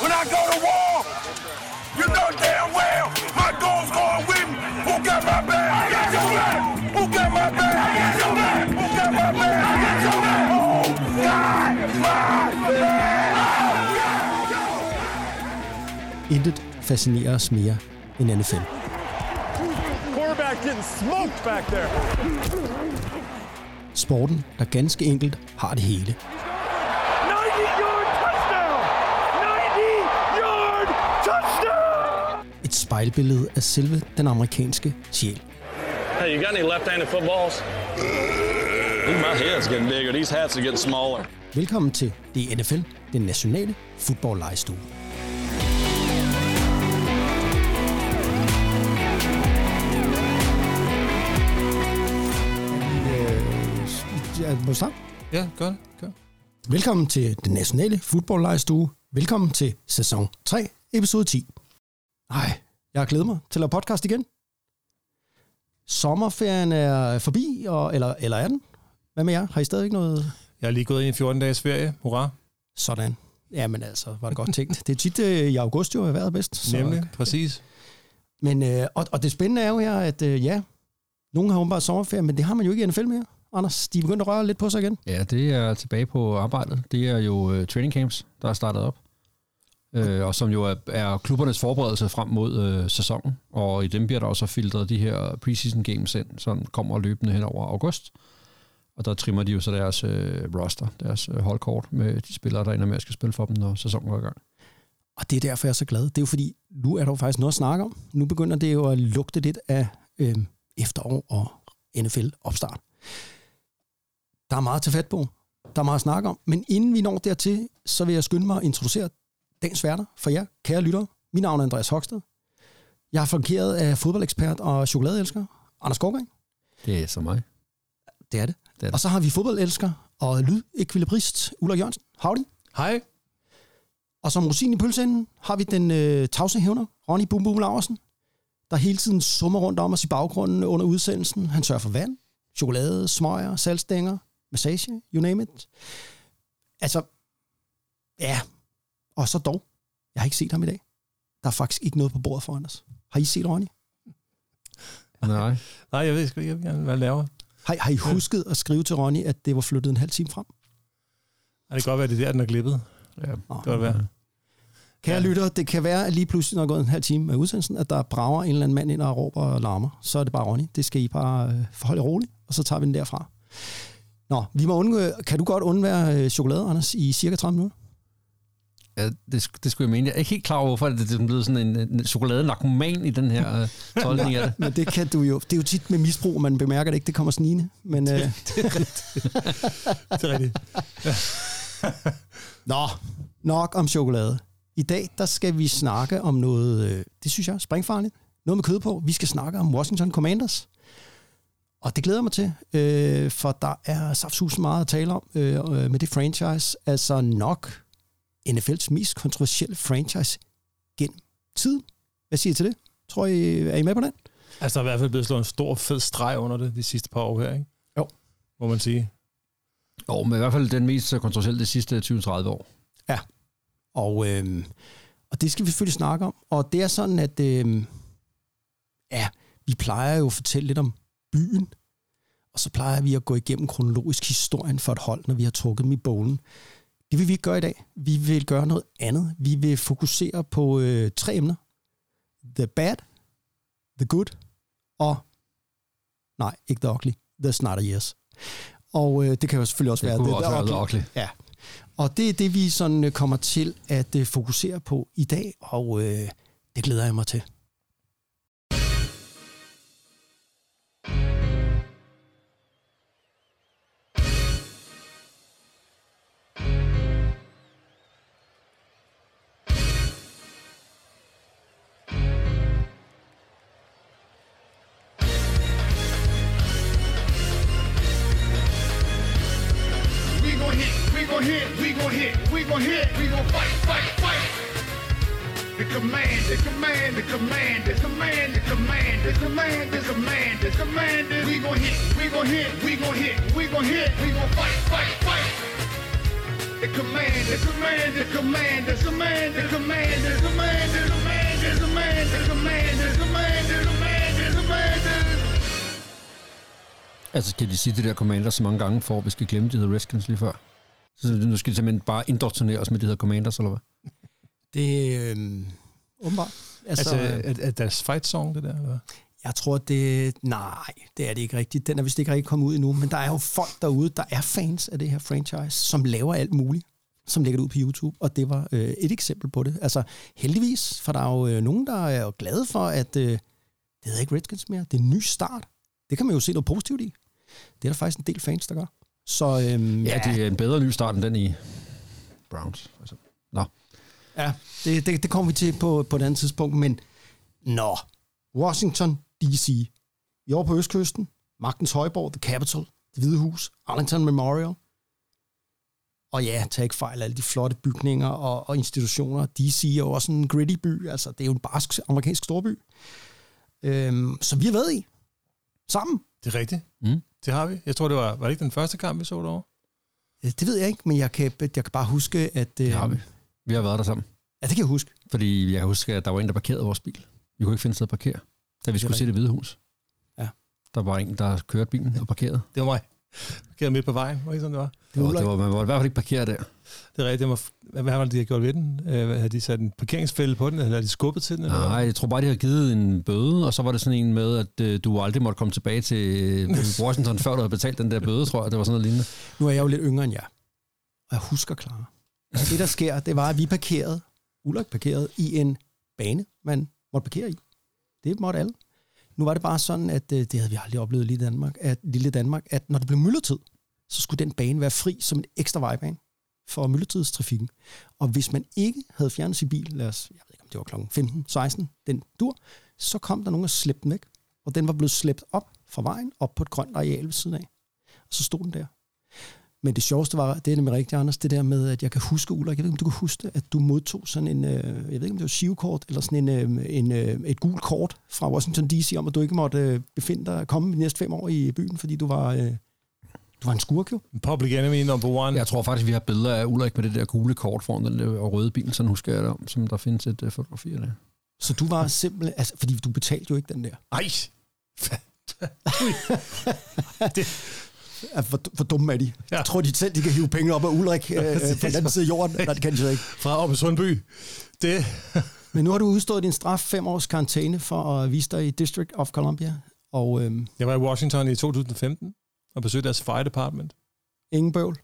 when I go to war. You know damn well my goal's going with me. Who got my back? I got your back. Who got my back? I got your back. Who got my back? I got your back. Oh, God, my back. Intet fascinerer os mere end NFL. Quarterback getting smoked back there. Sporten, der ganske enkelt har det hele. Spejlbillede af selve den amerikanske sjæl. Hey, you got any left-handed footballs? Ooh, my head's getting bigger. These hats are getting smaller. Velkommen til Det er NFL, den nationale fodboldlejestue. Ja, må jeg starte? Ja, gør det. Gør. Velkommen til den nationale fodboldlejestue. Velkommen til sæson 3, episode 10. Nej, jeg har glædet mig til at lave podcast igen. Sommerferien er forbi, og, eller, eller er den? Hvad med jer? Har I stadig ikke noget? Jeg er lige gået ind i 14 dages ferie. Hurra. Sådan. Jamen altså, var det godt tænkt. Det er tit øh, i august jo, at vejret er bedst. Så, Nemlig, præcis. Men, øh, og, og det spændende er jo her, at øh, ja, nogen har åbenbart sommerferie, men det har man jo ikke i NFL mere. Anders, de er begyndt at røre lidt på sig igen. Ja, det er tilbage på arbejdet. Det er jo uh, training camps, der er startet op øh, og som jo er, er klubbernes forberedelse frem mod øh, sæsonen. Og i dem bliver der også filtreret de her preseason games ind, som kommer løbende hen over august. Og der trimmer de jo så deres øh, roster, deres øh, holdkort med de spillere, der ender med at skal spille for dem, når sæsonen går i gang. Og det er derfor, jeg er så glad. Det er jo fordi, nu er der jo faktisk noget at snakke om. Nu begynder det jo at lugte lidt af øh, efterår og NFL-opstart. Der er meget til fat på. Der er meget at snakke om. Men inden vi når dertil, så vil jeg skynde mig at introducere dagens værter for jer, kære lyttere. Mit navn er Andreas Hoksted. Jeg har fungeret af fodboldekspert og chokoladeelsker, Anders Gårdgang. Det er så mig. Det er det. Det er det. Og så har vi fodboldelsker og lydekvilibrist, Ulla Jørgensen. Howdy. Hej. Og som rosin i pølseenden har vi den øh, tavse hævner, Ronny Bum Bum Laversen, der hele tiden summer rundt om os i baggrunden under udsendelsen. Han sørger for vand, chokolade, smøger, salgstænger, massage, you name it. Altså, ja. Og så dog, jeg har ikke set ham i dag. Der er faktisk ikke noget på bordet foran os. Har I set Ronny? Nej. Nej, jeg ved sgu ikke, hvad jeg laver. Har, har I husket at skrive til Ronny, at det var flyttet en halv time frem? Ej, det kan godt være, det er der, den er glippet. Ja. Det kan godt være. Kære ja. lytter, det kan være, at lige pludselig, når der er gået en halv time med udsendelsen, at der brager en eller anden mand ind og råber og larmer. Så er det bare Ronny. Det skal I bare øh, forholde roligt, og så tager vi den derfra. Nå, vi må undgå, kan du godt undvære øh, chokolade, Anders, i cirka 30 minutter? Ja, det, det skulle jeg mene. Jeg er ikke helt klar over, hvorfor det er blevet sådan en, en chokoladenarkoman i den her uh, tolkning af det. Men det kan du jo. Det er jo tit med misbrug, man bemærker det ikke, det kommer snigende. Men, øh, Det er rigtigt. Nå, nok om chokolade. I dag, der skal vi snakke om noget, øh, det synes jeg er springfarligt. Noget med kød på. Vi skal snakke om Washington Commanders. Og det glæder jeg mig til, øh, for der er saftsus meget at tale om øh, øh, med det franchise. Altså nok NFL's mest kontroversielle franchise gennem tiden. Hvad siger I til det? Tror I, er I med på den? Altså, der er i hvert fald blevet slået en stor, fed streg under det de sidste par år her, ikke? Jo. Må man sige. Jo, men i hvert fald den mest kontroversielle de sidste 20-30 år. Og, øh, og det skal vi selvfølgelig snakke om. Og det er sådan, at øh, ja, vi plejer jo at fortælle lidt om byen, og så plejer vi at gå igennem kronologisk historien for et hold, når vi har trukket dem i bowlen. Det vil vi ikke gøre i dag. Vi vil gøre noget andet. Vi vil fokusere på øh, tre emner. The bad, the good og, nej, ikke the ugly, the Snyder years. Og øh, det kan jo selvfølgelig også Det være the, også være the ugly. Ja. Og det er det, vi sådan øh, kommer til at øh, fokusere på i dag, og øh, det glæder jeg mig til. Sige det der commander så mange gange, for at vi skal glemme, de hedder Redskins lige før? Så nu skal de simpelthen bare indoktrinere os med, de hedder Commanders, eller hvad? Det er øh, åbenbart. Altså, Altså, altså er, er deres fight song, det der? Eller? hvad? jeg tror, det... Nej, det er det ikke rigtigt. Den er vist ikke rigtig kommet ud endnu, men der er jo folk derude, der er fans af det her franchise, som laver alt muligt, som lægger det ud på YouTube, og det var øh, et eksempel på det. Altså, heldigvis, for der er jo øh, nogen, der er jo glade for, at øh, det hedder ikke Redskins mere. Det er en ny start. Det kan man jo se noget positivt i. Det er der faktisk en del fans, der gør. Så øhm, Ja, det er en bedre ny start end den i Browns. Altså. Nå. Ja, det, det, det kommer vi til på, på et andet tidspunkt, men nå, Washington D.C. I år på Østkysten, Magtens Højborg, The Capitol, Det Hvide Hus, Arlington Memorial. Og ja, tag ikke fejl af alle de flotte bygninger og, og institutioner. D.C. er jo også en gritty by, altså det er jo en barsk amerikansk storby. Øhm, så vi har været i, sammen. Det er rigtigt. Mm. Det har vi. Jeg tror, det var, var det ikke den første kamp, vi så derovre? Øh, Det ved jeg ikke, men jeg kan, jeg kan bare huske, at... Øh, Det har vi. Vi har været der sammen. Ja, det kan jeg huske. Fordi jeg kan huske, at der var en, der parkerede vores bil. Vi kunne ikke finde sted at parkere, da vi skulle se det hvide hus. Ja. Der var en, der kørte bilen og parkerede. Det var mig. Jeg midt på vejen, var ikke sådan, det var? Det var det var, man må i hvert fald ikke parkere der. Det er rigtigt. Det var, hvad det, de havde gjort ved den? Øh, Havde de sat en parkeringsfælde på den, eller havde de skubbet til den? Eller? Nej, jeg tror bare, de havde givet en bøde, og så var det sådan en med, at øh, du aldrig måtte komme tilbage til øh, Washington, før du havde betalt den der bøde, tror jeg. Det var sådan noget lignende. Nu er jeg jo lidt yngre end jer, og jeg husker klare. Det, der sker, det var, at vi parkerede, Ulrik parkerede, i en bane, man måtte parkere i. Det måtte alle. Nu var det bare sådan, at øh, det havde vi aldrig oplevet i Danmark, at, lille Danmark, at når det blev myldretid, så skulle den bane være fri som en ekstra vejbane for myldretidstrafikken. Og hvis man ikke havde fjernet sin bil, lad os, jeg ved ikke om det var klokken 15, 16, den dur, så kom der nogen og slæbte den væk. Og den var blevet slæbt op fra vejen, op på et grønt areal ved siden af. Og så stod den der. Men det sjoveste var, det er nemlig rigtigt, Anders, det der med, at jeg kan huske, Ulrik, jeg ved ikke, om du kan huske det, at du modtog sådan en, øh, jeg ved ikke, om det var sivkort, eller sådan en, øh, en, øh, et gult kort fra Washington D.C., om at du ikke måtte befinde dig, komme de næste fem år i byen, fordi du var, du var en skurk jo. Public enemy number one. Jeg tror faktisk, vi har billeder af Ulrik med det der gule kort foran den der og røde bil, sådan husker jeg det om, som der findes et uh, fotografi af det. Så du var simpelthen, altså, fordi du betalte jo ikke den der. Ej! Ja, hvor, hvor dumme er de? Ja. Jeg tror, de selv de kan hive penge op af Ulrik øh, på den anden side af jorden. Nej, det kan de så ikke. Fra oppe i Sundby. Det, Men nu har du udstået din straf fem års karantæne for at vise dig i District of Columbia. Og øhm, jeg var i Washington i 2015 og besøgte deres fire department. ingen bøvl.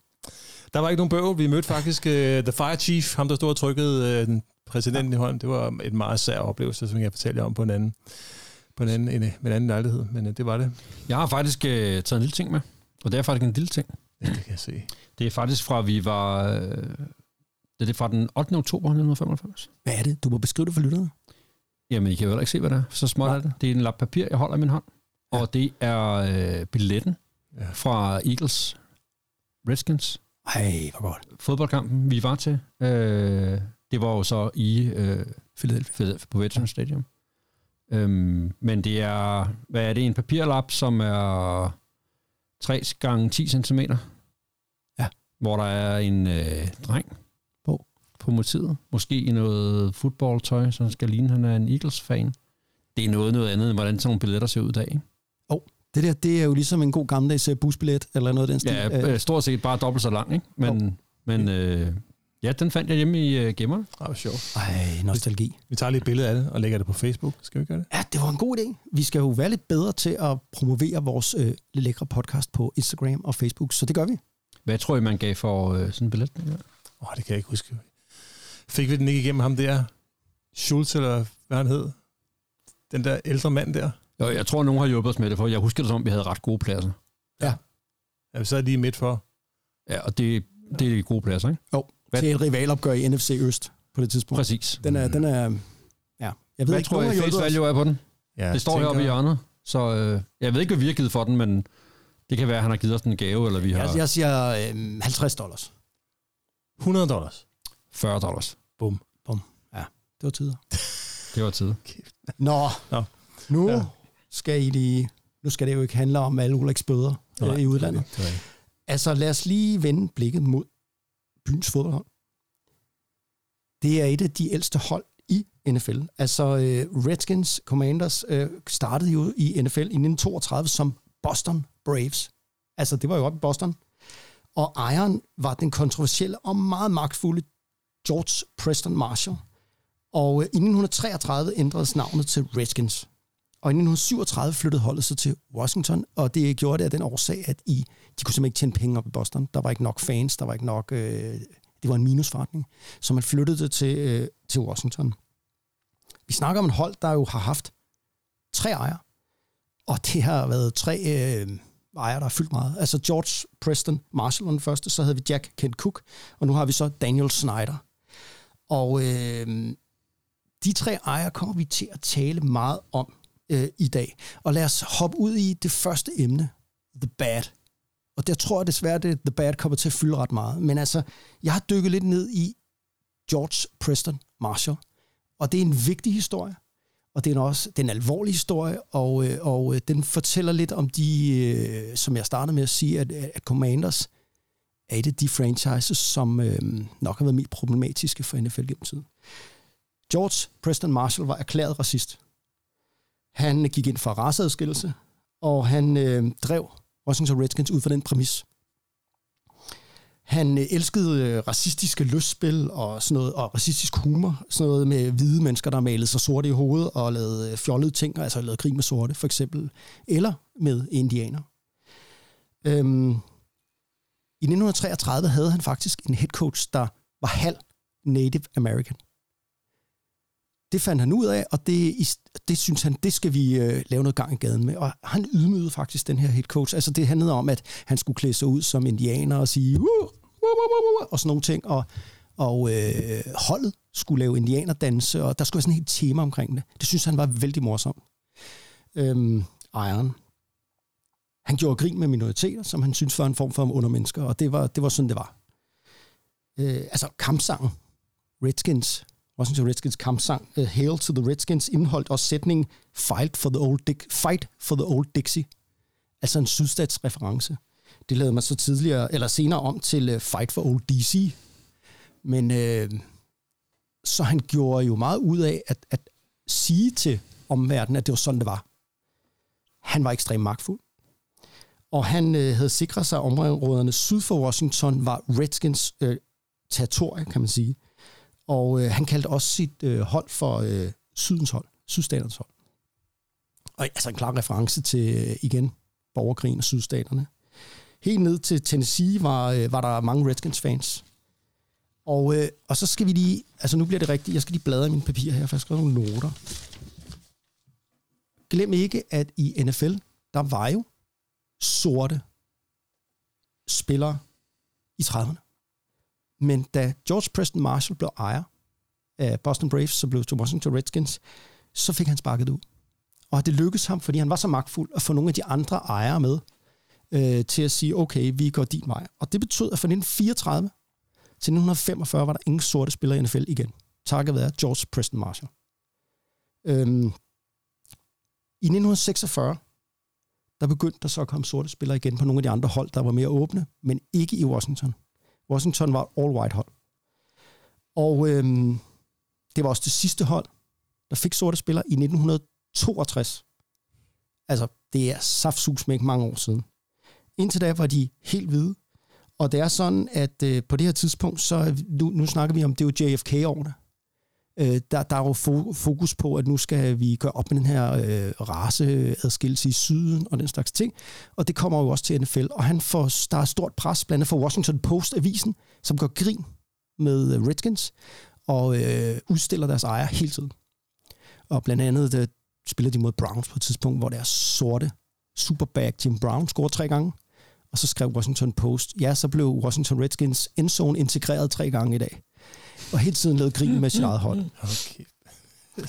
Der var ikke nogen bøvl. Vi mødte faktisk uh, The Fire Chief, ham der stod og trykkede uh, den præsidenten ja. i hånden. Det var et meget sær oplevelse, som jeg fortalte jer om på en anden, på en anden, en, en anden lejlighed. Men uh, det var det. Jeg har faktisk uh, taget en lille ting med, og det er faktisk en lille ting. Ja, det kan jeg se. Det er faktisk fra, vi var... Øh, det er fra den 8. oktober 1995. Hvad er det? Du må beskrive det for lytterne. Jamen, I kan jo heller ikke se, hvad det er. Så småt Nej. er det. Det er en lap papir, jeg holder i min hånd. Ja. Og det er øh, billetten Ja. fra Eagles Redskins Ej, hvor godt. fodboldkampen, vi var til. Øh, det var jo så i øh, Philadelphia. Philadelphia på Veterans Stadium. Øhm, men det er, hvad er det, en papirlap, som er 3 gange 10 cm. Ja. Hvor der er en øh, dreng På. på motivet. Måske i noget fodboldtøj, som skal ligne, han er en Eagles-fan. Det er noget, noget andet, end hvordan sådan nogle billetter ser ud i dag. Ikke? Det der, det er jo ligesom en god gammeldags øh, busbillet, eller noget af den stil. Ja, Øh, øh, stort set bare dobbelt så lang, ikke? Men, men øh, ja, den fandt jeg hjemme i øh, gemmerne. Det var sjovt. Ej, nostalgi. Vi tager lige et billede af det og lægger det på Facebook. Skal vi gøre det? Ja, det var en god idé. Vi skal jo være lidt bedre til at promovere vores øh, lidt lækre podcast på Instagram og Facebook, så det gør vi. Hvad tror I, man gav for øh, sådan en billet? Ja. Åh, oh, det kan jeg ikke huske. Fik vi den ikke igennem ham der? Schultz, eller hvad han hed? Den der ældre mand der? Jo, jeg tror, nogen har hjulpet os med det, for jeg husker det som, om vi havde ret gode pladser. Ja, vi sad lige midt for. Ja, og det, det er gode pladser, ikke? Jo, Hvad- til et rivalopgør i NFC Øst på det tidspunkt. Præcis. Den er, den er, ja. Jeg ved Hvad ikke, tror har face value er på den? Ja, Det står heroppe i hjørnet. Så øh, jeg ved ikke, hvad vi har givet for den, men det kan være, at han har givet os en gave, eller vi har Jeg, jeg siger øh, 50 dollars. 100 dollars. 40 dollars. Bum. Ja, det var tider. Det var tid. Nå, Nå. nu Ja. Skal I lige... Nu skal det jo ikke handle om alle Ulriks bøder øh, i udlandet. Det. Altså, lad os lige vende blikket mod byens fodboldhold. Det er et af de ældste hold i NFL. Altså øh, Redskins Commanders øh, startede jo i NFL i 1932 som Boston Braves. Altså det var jo op i Boston. Og ejeren var den kontroversielle og meget magtfulde George Preston Marshall. Og øh, i 1933 ændredes navnet til Redskins. Og i 1937 flyttede holdet sig til Washington, og det gjorde det af den årsag, at I, de kunne simpelthen ikke tjene penge op i Boston. Der var ikke nok fans, der var ikke nok... Øh, det var en minusforretning. Så man flyttede det til, øh, til Washington. Vi snakker om et hold, der jo har haft tre ejere, og det har været tre øh, ejere, der har fyldt meget. Altså George Preston Marshall var den første, så havde vi Jack Kent Cook, og nu har vi så Daniel Snyder. Og øh, de tre ejere kommer vi til at tale meget om øh, i dag. Og lad os hoppe ud i det første emne, The Bad. Og der tror jeg desværre, at The Bad kommer til at fylde ret meget. Men altså, jeg har dykket lidt ned i George Preston Marshall. Og det er en vigtig historie. Og det er også den alvorlige historie, og, øh, og øh, den fortæller lidt om de, øh, som jeg startede med at sige, at, at Commanders er et af de franchises, som øh, nok har været mest problematiske for NFL gennem tiden. George Preston Marshall var erklæret racist. Han gik ind for raceadskillelse, og han øh, drev Washington Redskins ud fra den præmis. Han øh, elskede øh, racistiske lystspil og sådan noget, og racistisk humor, sådan noget med hvide mennesker, der malede sig sorte i hovedet og lavede øh, fjollede ting, altså lavede krig med sorte, for eksempel, eller med indianer. Øhm, I 1933 havde han faktisk en head coach, der var halv Native American. Det fandt han ud af, og det, det synes han, det skal vi øh, lave noget gang i gaden med. Og han ydmygede faktisk den her head coach. Altså det handlede om, at han skulle klæde sig ud som indianer og sige, uh, uh, uh, uh, og sådan nogle ting. Og, og øh, holdet skulle lave indianerdanse, og der skulle være sådan et helt tema omkring det. Det synes han var vældig morsomt. Øhm, Iron. Han gjorde grin med minoriteter, som han synes var en form for undermennesker, og det var, det var sådan, det var. Øh, altså kampsangen, Redskins, Washington Redskins kampsang, uh, Hail to the Redskins, indeholdt også sætningen Fight for the Old, Dick, Fight for the Old Dixie. Altså en sydstatsreference. Det lavede man så tidligere, eller senere om til uh, Fight for Old DC. Men uh, så han gjorde jo meget ud af at, at sige til omverdenen, at det var sådan, det var. Han var ekstremt magtfuld. Og han øh, havde sikret sig, at områderne syd for Washington var Redskins øh, territorie, kan man sige. Og øh, han kaldte også sit øh, hold for øh, Sydens hold, Sydstaternes hold. Og altså en klar reference til, øh, igen, borgerkrigen og sydstaterne. Helt ned til Tennessee var, øh, var der mange Redskins-fans. Og, øh, og så skal vi lige, altså nu bliver det rigtigt, jeg skal lige bladre i mine papirer her, for jeg skal nogle noter. Glem ikke, at i NFL, der var jo sorte spillere i 30'erne. Men da George Preston Marshall blev ejer af Boston Braves, så blev til Washington Redskins, så fik han sparket ud. Og det lykkedes ham, fordi han var så magtfuld, at få nogle af de andre ejere med øh, til at sige, okay, vi går din vej. Og det betød, at fra 1934 til 1945 var der ingen sorte spillere i NFL igen. Takket være George Preston Marshall. Øhm, I 1946, der begyndte der så at komme sorte spillere igen på nogle af de andre hold, der var mere åbne, men ikke i Washington. Washington var all-white hold. Og øhm, det var også det sidste hold, der fik sorte spillere i 1962. Altså, det er saftsus med ikke mange år siden. Indtil da var de helt hvide. Og det er sådan, at øh, på det her tidspunkt, så nu, nu snakker vi om, det er jo JFK-årene. Øh, der, der er jo fokus på, at nu skal vi gøre op med den her øh, raceadskillelse i syden og den slags ting. Og det kommer jo også til NFL. Og han får, der er stort pres, blandt andet for Washington Post-avisen, som går grin med øh, Redskins og øh, udstiller deres ejer hele tiden. Og blandt andet det, spiller de mod Browns på et tidspunkt, hvor deres sorte superback Jim Brown scorer tre gange. Og så skrev Washington Post, ja, så blev Washington Redskins endzone integreret tre gange i dag og hele tiden lavet grin med sit eget hold. Okay.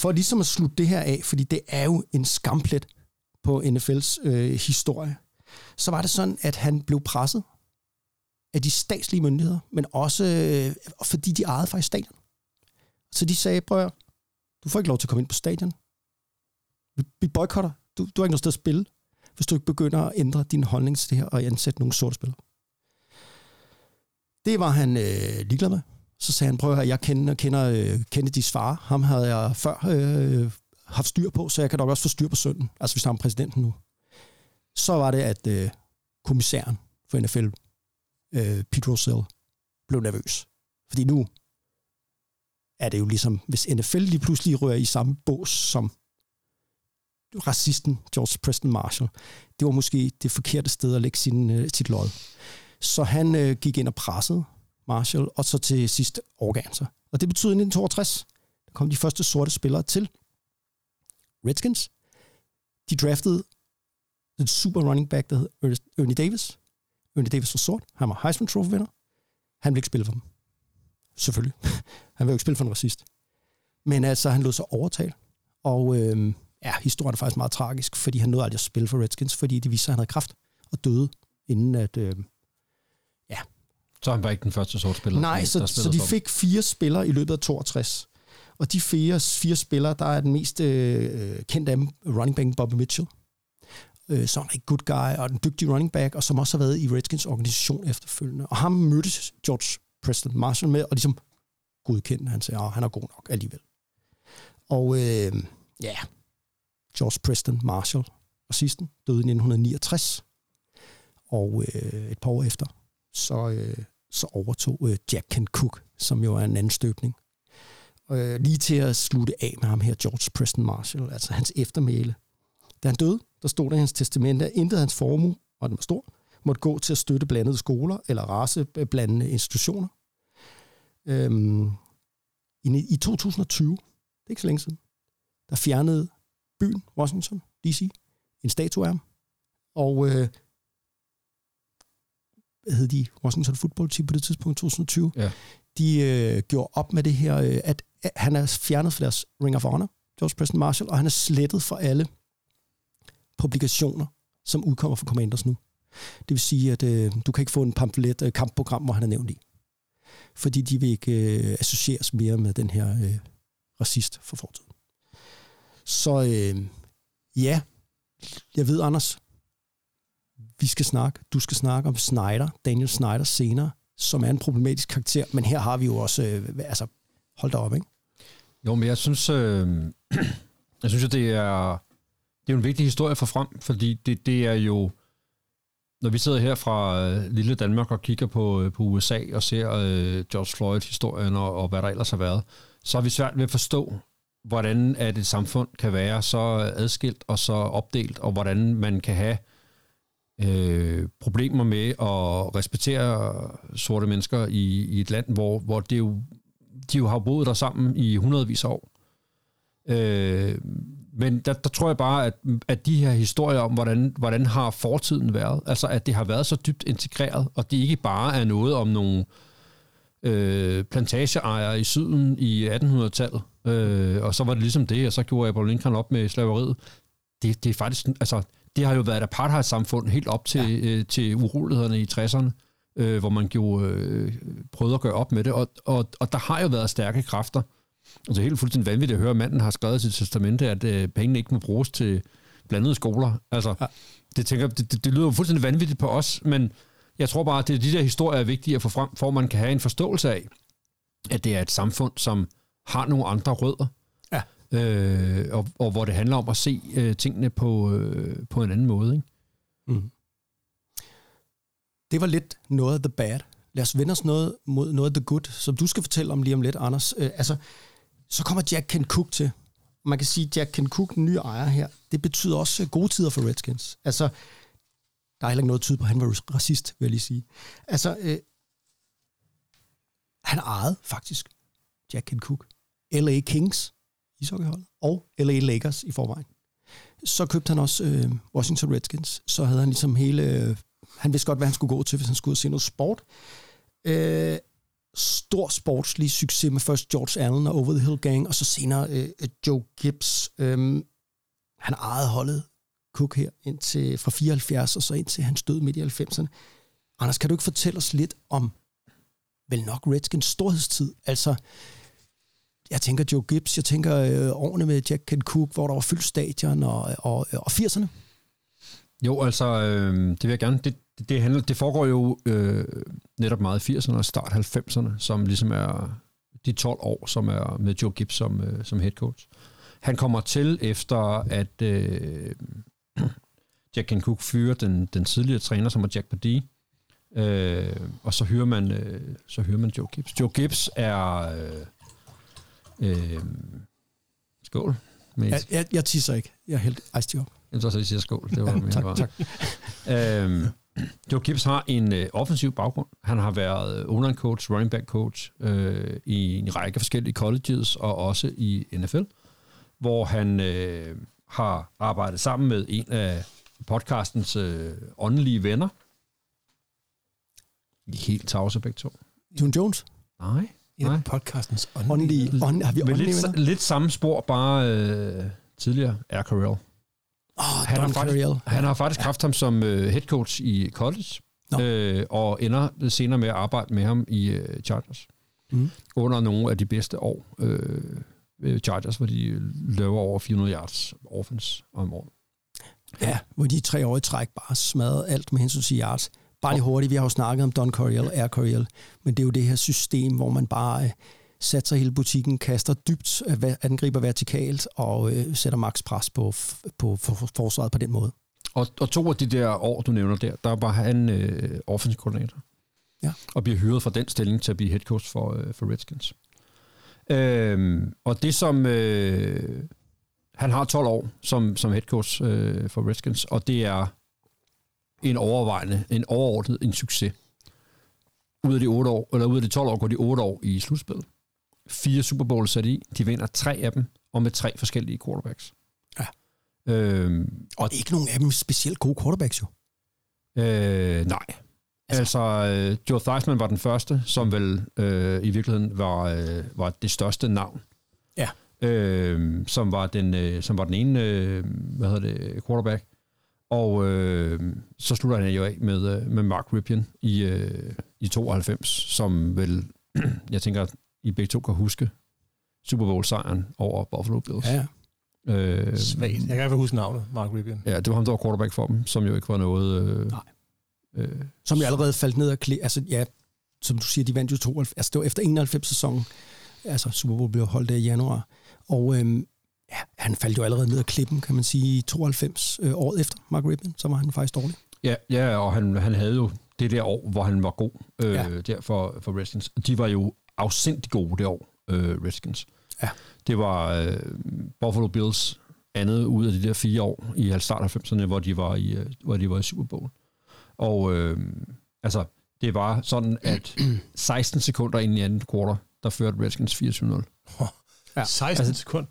For ligesom at slutte det her af, fordi det er jo en skamplet på NFL's øh, historie, så var det sådan, at han blev presset af de statslige myndigheder, men også øh, fordi de ejede faktisk stadion. Så de sagde, prøv du får ikke lov til at komme ind på stadion. Vi, vi boykotter. Du, du har ikke noget sted at spille, hvis du ikke begynder at ændre din holdning til det her og ansætte nogle sorte spillere. Det var han øh, ligeglad med. Så sagde han, prøv at høre, jeg kender, kender øh, Kennedys far. Ham havde jeg før øh, haft styr på, så jeg kan nok også få styr på sønnen. Altså, vi snakker om præsidenten nu. Så var det, at øh, kommissæren for NFL, øh, Pete Rozelle, blev nervøs. Fordi nu er det jo ligesom, hvis NFL lige pludselig rører i samme bås som racisten George Preston Marshall. Det var måske det forkerte sted at lægge sin, øh, sit lod. Så han øh, gik ind og pressede Marshall, og så til sidst overgav sig. Og det betød i 1962 der kom de første sorte spillere til Redskins. De draftede den super running back, der hed Ernie Davis. Ernie Davis var sort. Han var Heisman Trophy vinder. Han ville ikke spille for dem. Selvfølgelig. Han ville jo ikke spille for en racist. Men altså, han lod sig overtale. Og øh, ja, historien er faktisk meget tragisk, fordi han nåede aldrig at spille for Redskins, fordi det viste sig, at han havde kraft og døde, inden at... Øh. Så han var ikke den første sort spiller? Nej, så, så de fik fire spillere i løbet af 62. Og de fire, fire spillere, der er den mest øh, kendte af dem, running back Bobby Mitchell, øh, som er en good guy og en dygtig running back, og som også har været i Redskins organisation efterfølgende. Og ham mødtes George Preston Marshall med, og ligesom godkendte. Han sagde, at han er god nok alligevel. Og øh, ja, George Preston Marshall, sidsten, døde i 1969. Og øh, et par år efter, så, øh, så overtog øh, Jack Ken Cook, som jo er en anden støbning. Øh, lige til at slutte af med ham her, George Preston Marshall, altså hans eftermæle. Da han døde, der stod der i hans testamente, at intet hans formue, og den var stor, måtte gå til at støtte blandede skoler eller raceblandende øh, institutioner. Øhm, i, I 2020, det er ikke så længe siden, der fjernede byen Washington, D.C., en statue af ham. Og øh, hvad hed de? Washington Football Team på det tidspunkt, 2020. Ja. De øh, gjorde op med det her, øh, at, han er fjernet fra deres Ring of Honor, George Preston Marshall, og han er slettet fra alle publikationer, som udkommer fra Commanders nu. Det vil sige, at øh, du kan ikke få en pamflet øh, kampprogram, hvor han er nævnt i. Fordi de vil ikke øh, associeres mere med den her øh, racist for fortiden. Så øh, ja, jeg ved, Anders, vi skal snakke, du skal snakke om Snyder, Daniel Snyder senere, som er en problematisk karakter, men her har vi jo også, øh, altså, hold da op, ikke? Jo, men jeg synes, øh, jeg synes, at det er, det er en vigtig historie for frem, fordi det, det er jo, når vi sidder her fra øh, lille Danmark og kigger på, øh, på USA og ser øh, George Floyd-historien og, og hvad der ellers har været, så er vi svært ved at forstå, hvordan at et samfund kan være så adskilt og så opdelt, og hvordan man kan have øh, problemer med at respektere sorte mennesker i, i et land, hvor, hvor det jo, de jo har boet der sammen i hundredvis af år. Øh, men der, der tror jeg bare, at, at de her historier om, hvordan, hvordan har fortiden været, altså at det har været så dybt integreret, og det ikke bare er noget om nogle øh, plantageejere i syden i 1800-tallet, øh, og så var det ligesom det, og så gjorde Abraham Lincoln op med slaveriet. Det, det er faktisk, altså, det har jo været et apartheid-samfund helt op til, ja. øh, til urolighederne i 60'erne, øh, hvor man gjorde, øh, prøvede at gøre op med det, og, og, og der har jo været stærke kræfter, Altså helt fuldstændig vanvittigt at høre, at manden har skrevet sit testamente, at øh, pengene ikke må bruges til blandede skoler. Altså, ja. det, tænker, det, det, det lyder jo fuldstændig vanvittigt på os, men jeg tror bare, at det, de der historier er vigtige at få frem, for at man kan have en forståelse af, at det er et samfund, som har nogle andre rødder. Øh, og, og hvor det handler om at se øh, tingene på, øh, på en anden måde. Ikke? Mm. Det var lidt noget af the bad. Lad os vende os noget mod noget af the good, som du skal fortælle om lige om lidt, Anders. Øh, altså, så kommer Jack Ken Cook til. Man kan sige, at Jack Ken Cook, den nye ejer her, det betyder også øh, gode tider for Redskins. Altså, der er heller ikke noget tyde på, at han var racist, vil jeg lige sige. Altså, øh, han ejede faktisk Jack Ken Cook, LA Kings, ishockeyholdet, og LA Lakers i forvejen. Så købte han også øh, Washington Redskins. Så havde han ligesom hele... Øh, han vidste godt, hvad han skulle gå til, hvis han skulle ud og se noget sport. Øh, stor sportslig succes med først George Allen og Over the Hill Gang, og så senere øh, Joe Gibbs. Øh, han ejede holdet Cook her indtil, fra 74 og så indtil han død midt i 90'erne. Anders, kan du ikke fortælle os lidt om vel nok Redskins storhedstid? Altså, jeg tænker Joe Gibbs, jeg tænker øh, årene med Jack Kent Cook, hvor der var fyldt stadion og, og, og 80'erne. Jo, altså, øh, det vil jeg gerne. Det, det, det, handler, det foregår jo øh, netop meget i 80'erne og start 90'erne, som ligesom er de 12 år, som er med Joe Gibbs som, øh, som head coach. Han kommer til efter, at øh, Jack Ken Cook fyrer den, den tidligere træner, som var Jack Pardee, øh, og så hører man, øh, så hører man Joe Gibbs. Joe Gibbs er... Øh, øh, skål. Mate. Jeg, jeg, jeg tisser ikke. Jeg er helt iced op. Jeg tror så, I siger skål. Det var mere tak, bare. tak. Øhm, Joe Gibbs har en øh, offensiv baggrund. Han har været øh, online coach, running back coach øh, i en række forskellige colleges og også i NFL, hvor han øh, har arbejdet sammen med en af podcastens øh, åndelige venner. I er helt tavse begge to. June Jones? Nej. En Nej. podcastens Åndelige, ånd, har vi Men lidt, venner? lidt samme spor, bare øh, tidligere, er Carell. Åh, Han har faktisk, han har faktisk haft ham som øh, head coach i college, Nå. øh, og ender senere med at arbejde med ham i øh, Chargers. Mm. Under nogle af de bedste år. Øh, øh, Chargers, hvor de løber over 400 yards offense om året. Ja, hvor de tre år i træk bare smadrede alt med hensyn til yards. Bare lige hurtigt, vi har jo snakket om Don Coriel, Air Coriel, men det er jo det her system, hvor man bare øh, satser hele butikken, kaster dybt, øh, angriber vertikalt og øh, sætter max pres på, på for, for, forsvaret på den måde. Og, og to af de der år, du nævner der, der var han øh, offensive koordinator. Ja. Og bliver hyret fra den stilling til at blive head coach for, øh, for Redskins. Øhm, og det som... Øh, han har 12 år som, som head coach øh, for Redskins, og det er en overvejende, en overordnet en succes. Ud af de 8 år, eller ud af de 12 år går de 8 år i slutspillet. Fire Super Bowls sat i. De vinder tre af dem, og med tre forskellige quarterbacks. Ja. Øhm, Og ikke nogen af dem specielt gode quarterbacks jo. Øh, nej. Altså, øh, Joe Theismann var den første, som vel øh, i virkeligheden var, øh, var det største navn. Ja. Øh, som, var den, øh, som var den ene, øh, hvad hedder det, quarterback. Og øh, så slutter han jo af med, øh, med Mark Ripien i, øh, i 92, som vel, jeg tænker, I begge to kan huske Super Bowl-sejren over Buffalo Bills. Ja, Øh, Svagt. Jeg kan i hvert fald huske navnet, Mark Ripien. Ja, det var ham, der var quarterback for dem, som jo ikke var noget... Øh, Nej. Øh, som jo allerede faldt ned og klæ... Altså ja, som du siger, de vandt jo 92. Altså det var efter 91 sæsonen. Altså Super Bowl blev holdt der i januar. Og øhm, ja, han faldt jo allerede ned af klippen, kan man sige, i 92 øh, året efter Mark Ripien. Så var han faktisk dårlig. Ja, ja og han, han havde jo det der år, hvor han var god øh, Ja. der for, for Redskins. De var jo afsindig gode det år, øh, Redskins. Ja. Det var øh, Buffalo Bills andet ud af de der fire år i start 90'erne, hvor de var i, øh, hvor de var i Super Bowl. Og øh, altså, det var sådan, at 16 sekunder ind i anden kvartal, der førte Redskins 24-0. Ja. 16 Altså- sekunder.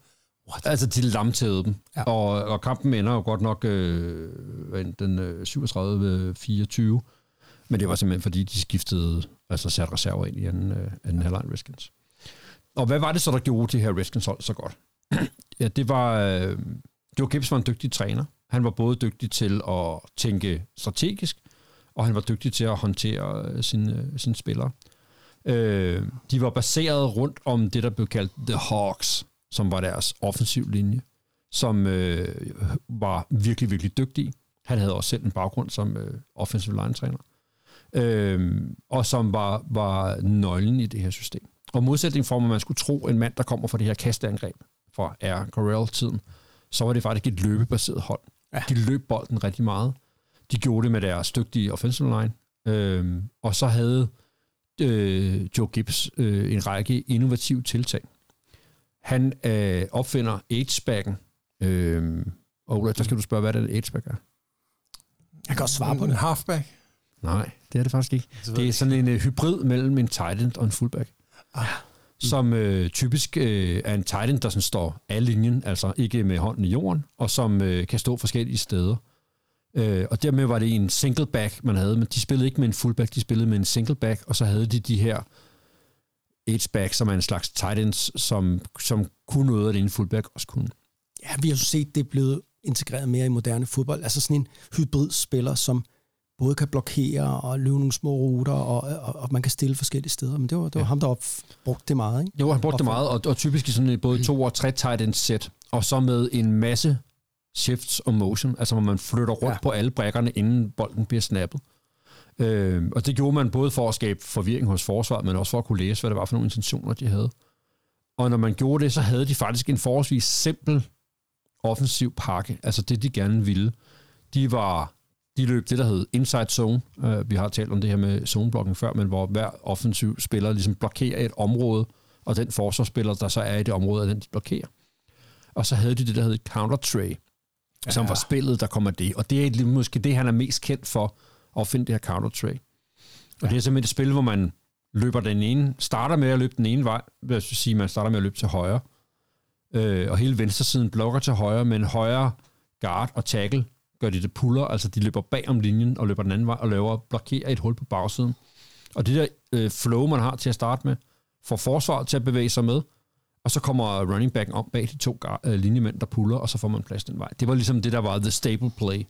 Altså, de lamtævede dem. Ja. Ja. Og, og kampen ender jo godt nok øh, den øh, 37-24. Men det var simpelthen, fordi de skiftede, altså satte reserver ind i anden, øh, anden halvleg Redskins. Og hvad var det så, der gjorde det her Redskins hold så godt? ja, det var... Øh, Joe Gibbs var en dygtig træner. Han var både dygtig til at tænke strategisk, og han var dygtig til at håndtere øh, sine, sine spillere. Øh, de var baseret rundt om det, der blev kaldt The Hawks, som var deres offensiv linje, som øh, var virkelig, virkelig dygtig. Han havde også selv en baggrund som øh, offensive line-træner. Øh, og som var, var nøglen i det her system. Og modsætning for, at man skulle tro, en mand, der kommer fra det her kasteangreb fra R. Corral-tiden, så var det faktisk et løbebaseret hold. Ja. De løb bolden rigtig meget. De gjorde det med deres dygtige offensive line. Øh, og så havde øh, Joe Gibbs øh, en række innovative tiltag. Han øh, opfinder H-backen. Øh, og Ulrik, der skal du spørge, hvad det er, H-back er? Jeg kan også svare på En det. halfback. Nej, det er det faktisk ikke. Det er sådan en uh, hybrid mellem en tight end og en fullback. Ah. Som øh, typisk øh, er en tight end, der sådan står af linjen, altså ikke med hånden i jorden, og som øh, kan stå forskellige steder. Øh, og dermed var det en single back, man havde, men de spillede ikke med en fullback, de spillede med en single back, og så havde de de her H-back, som er en slags tight ends, som, som kunne noget af det en fullback også kunne. Ja, vi har jo set, det er blevet integreret mere i moderne fodbold. Altså sådan en hybridspiller, som både kan blokere og løbe nogle små ruter, og, og, og man kan stille forskellige steder. Men det var, det var ja. ham, der brugte det meget, ikke? Jo, han brugte det meget, og, og typisk i sådan et både to og tre tight end sæt, og så med en masse shifts og motion, altså hvor man flytter rundt. Ja. på alle brækkerne, inden bolden bliver snappet. Øh, og det gjorde man både for at skabe forvirring hos forsvaret, men også for at kunne læse, hvad det var for nogle intentioner, de havde. Og når man gjorde det, så havde de faktisk en forholdsvis simpel offensiv pakke, altså det, de gerne ville. De var de løb det, der hed inside zone. Uh, vi har talt om det her med zoneblocking før, men hvor hver offensiv spiller ligesom blokerer et område, og den forsvarsspiller, der så er i det område, er den, de blokerer. Og så havde de det, der hed counter tray, ja. som var spillet, der kommer det. Og det er måske det, han er mest kendt for, at finde det her counter tray. Og det er simpelthen et spil, hvor man løber den ene, starter med at løbe den ene vej, hvad jeg sige, man starter med at løbe til højre, øh, og hele venstresiden blokker til højre, men højre guard og tackle gør de det puller, altså de løber bag om linjen og løber den anden vej og laver blokerer et hul på bagsiden. Og det der øh, flow, man har til at starte med, får forsvaret til at bevæge sig med, og så kommer running backen om bag de to øh, linjemænd, der puller, og så får man plads den vej. Det var ligesom det, der var the stable play.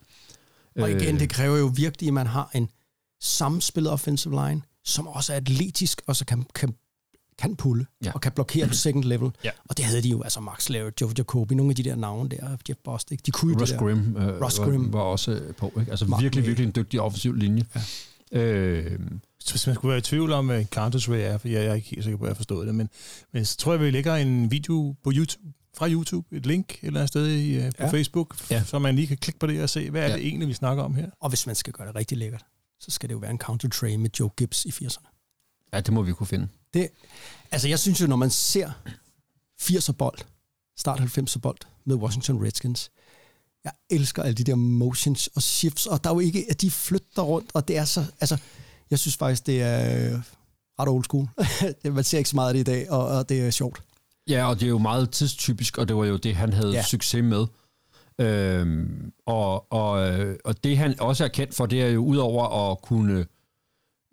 Og igen, Øh, det kræver jo virkelig, at man har en samspillet offensive line, som også er atletisk, og så kan, kan, kan pulle, Ja. og kan blokere på second level. Ja. Og det havde de jo, altså Max Laird, Joe Jacobi, nogle af de der navne der, Jeff Bostic, de kunne jo Russ det der. Grimm, øh, Russ var, Grimm. var også øh, på. Ikke? Altså Mark virkelig, virkelig en dygtig offensiv linje. Ja. Øh, Hvis man skulle være i tvivl om, hvad Counter-Strike er, for jeg er ikke helt sikker på, at jeg har forstået det, men, men så tror jeg, vi lægger en video på YouTube, fra YouTube, et link et eller andet sted i, uh, på ja. Facebook, Ja. så man lige kan klikke på det og se, hvad er Ja. det egentlig, vi snakker om her. Og hvis man skal gøre det rigtig lækkert, så skal det jo være en counter tray med Joe Gibbs i 80'erne. ja, det må vi kunne finde. Det, altså jeg synes jo, når man ser 80'er bold, start 90'er bold med Washington Redskins, jeg elsker alle de der motions og shifts, og der er jo ikke, at de flytter rundt, og det er så, altså, jeg synes faktisk, det er ret old school. man ser ikke så meget af det i dag, og, og det er sjovt. Ja, og det er jo meget tidstypisk, og det var jo det, han havde ja. Succes med. Øhm, og, og, øh, og det han også er kendt for, det er jo udover at kunne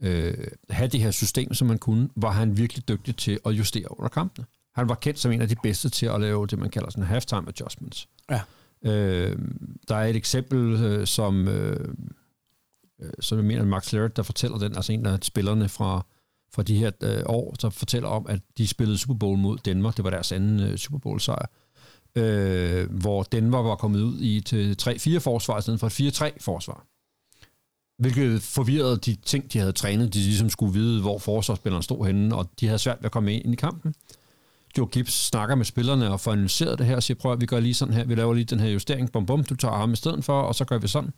øh, have det her system, som man kunne, var han virkelig dygtig til at justere under kampene. Han var kendt som en af de bedste til at lave det, man kalder sådan halftime adjustments. Ja. Øh, der er et eksempel, øh, som, øh, øh, som jeg mener, Max Laird, der fortæller den, altså en af spillerne fra, fra de her øh, år, som fortæller om, at de spillede Super Bowl mod Denver. Det var deres anden øh, Super Bowl sejr. Øh, hvor Denver var kommet ud i et 3-4 forsvar i stedet for et 4-3 forsvar. Hvilket forvirrede de ting, de havde trænet. De ligesom skulle vide, hvor forsvarsspilleren stod henne, og de havde svært ved at komme ind i kampen. Joe Gibbs snakker med spillerne og får analyseret det her og siger, prøv at vi gør lige sådan her, vi laver lige den her justering, bum bum, du tager ham i stedet for, og så gør vi sådan.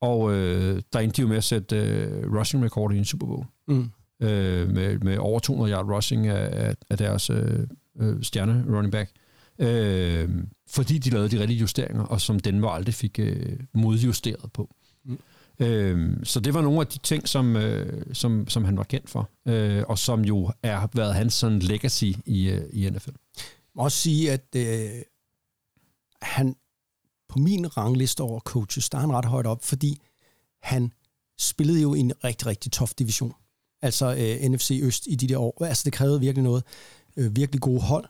Og øh, der endte de jo med at sætte øh, rushing record i en Super Bowl. Mm. Øh, med, med over 200 yard rushing af, af, af deres øh, øh, stjerne running back. Øh, fordi de lavede de rigtige justeringer, og som Denver aldrig fik øh, modjusteret på. Mm. Øh, så det var nogle af de ting, som, øh, som, som han var kendt for, øh, og som jo er været hans sådan legacy i, øh, i NFL. Jeg må også sige, at øh, han på min rangliste over coaches, der er han ret højt op, fordi han spillede jo i en rigtig, rigtig tof division. Altså øh, NFC Øst i de der år. Altså det krævede virkelig noget. Øh, virkelig gode hold.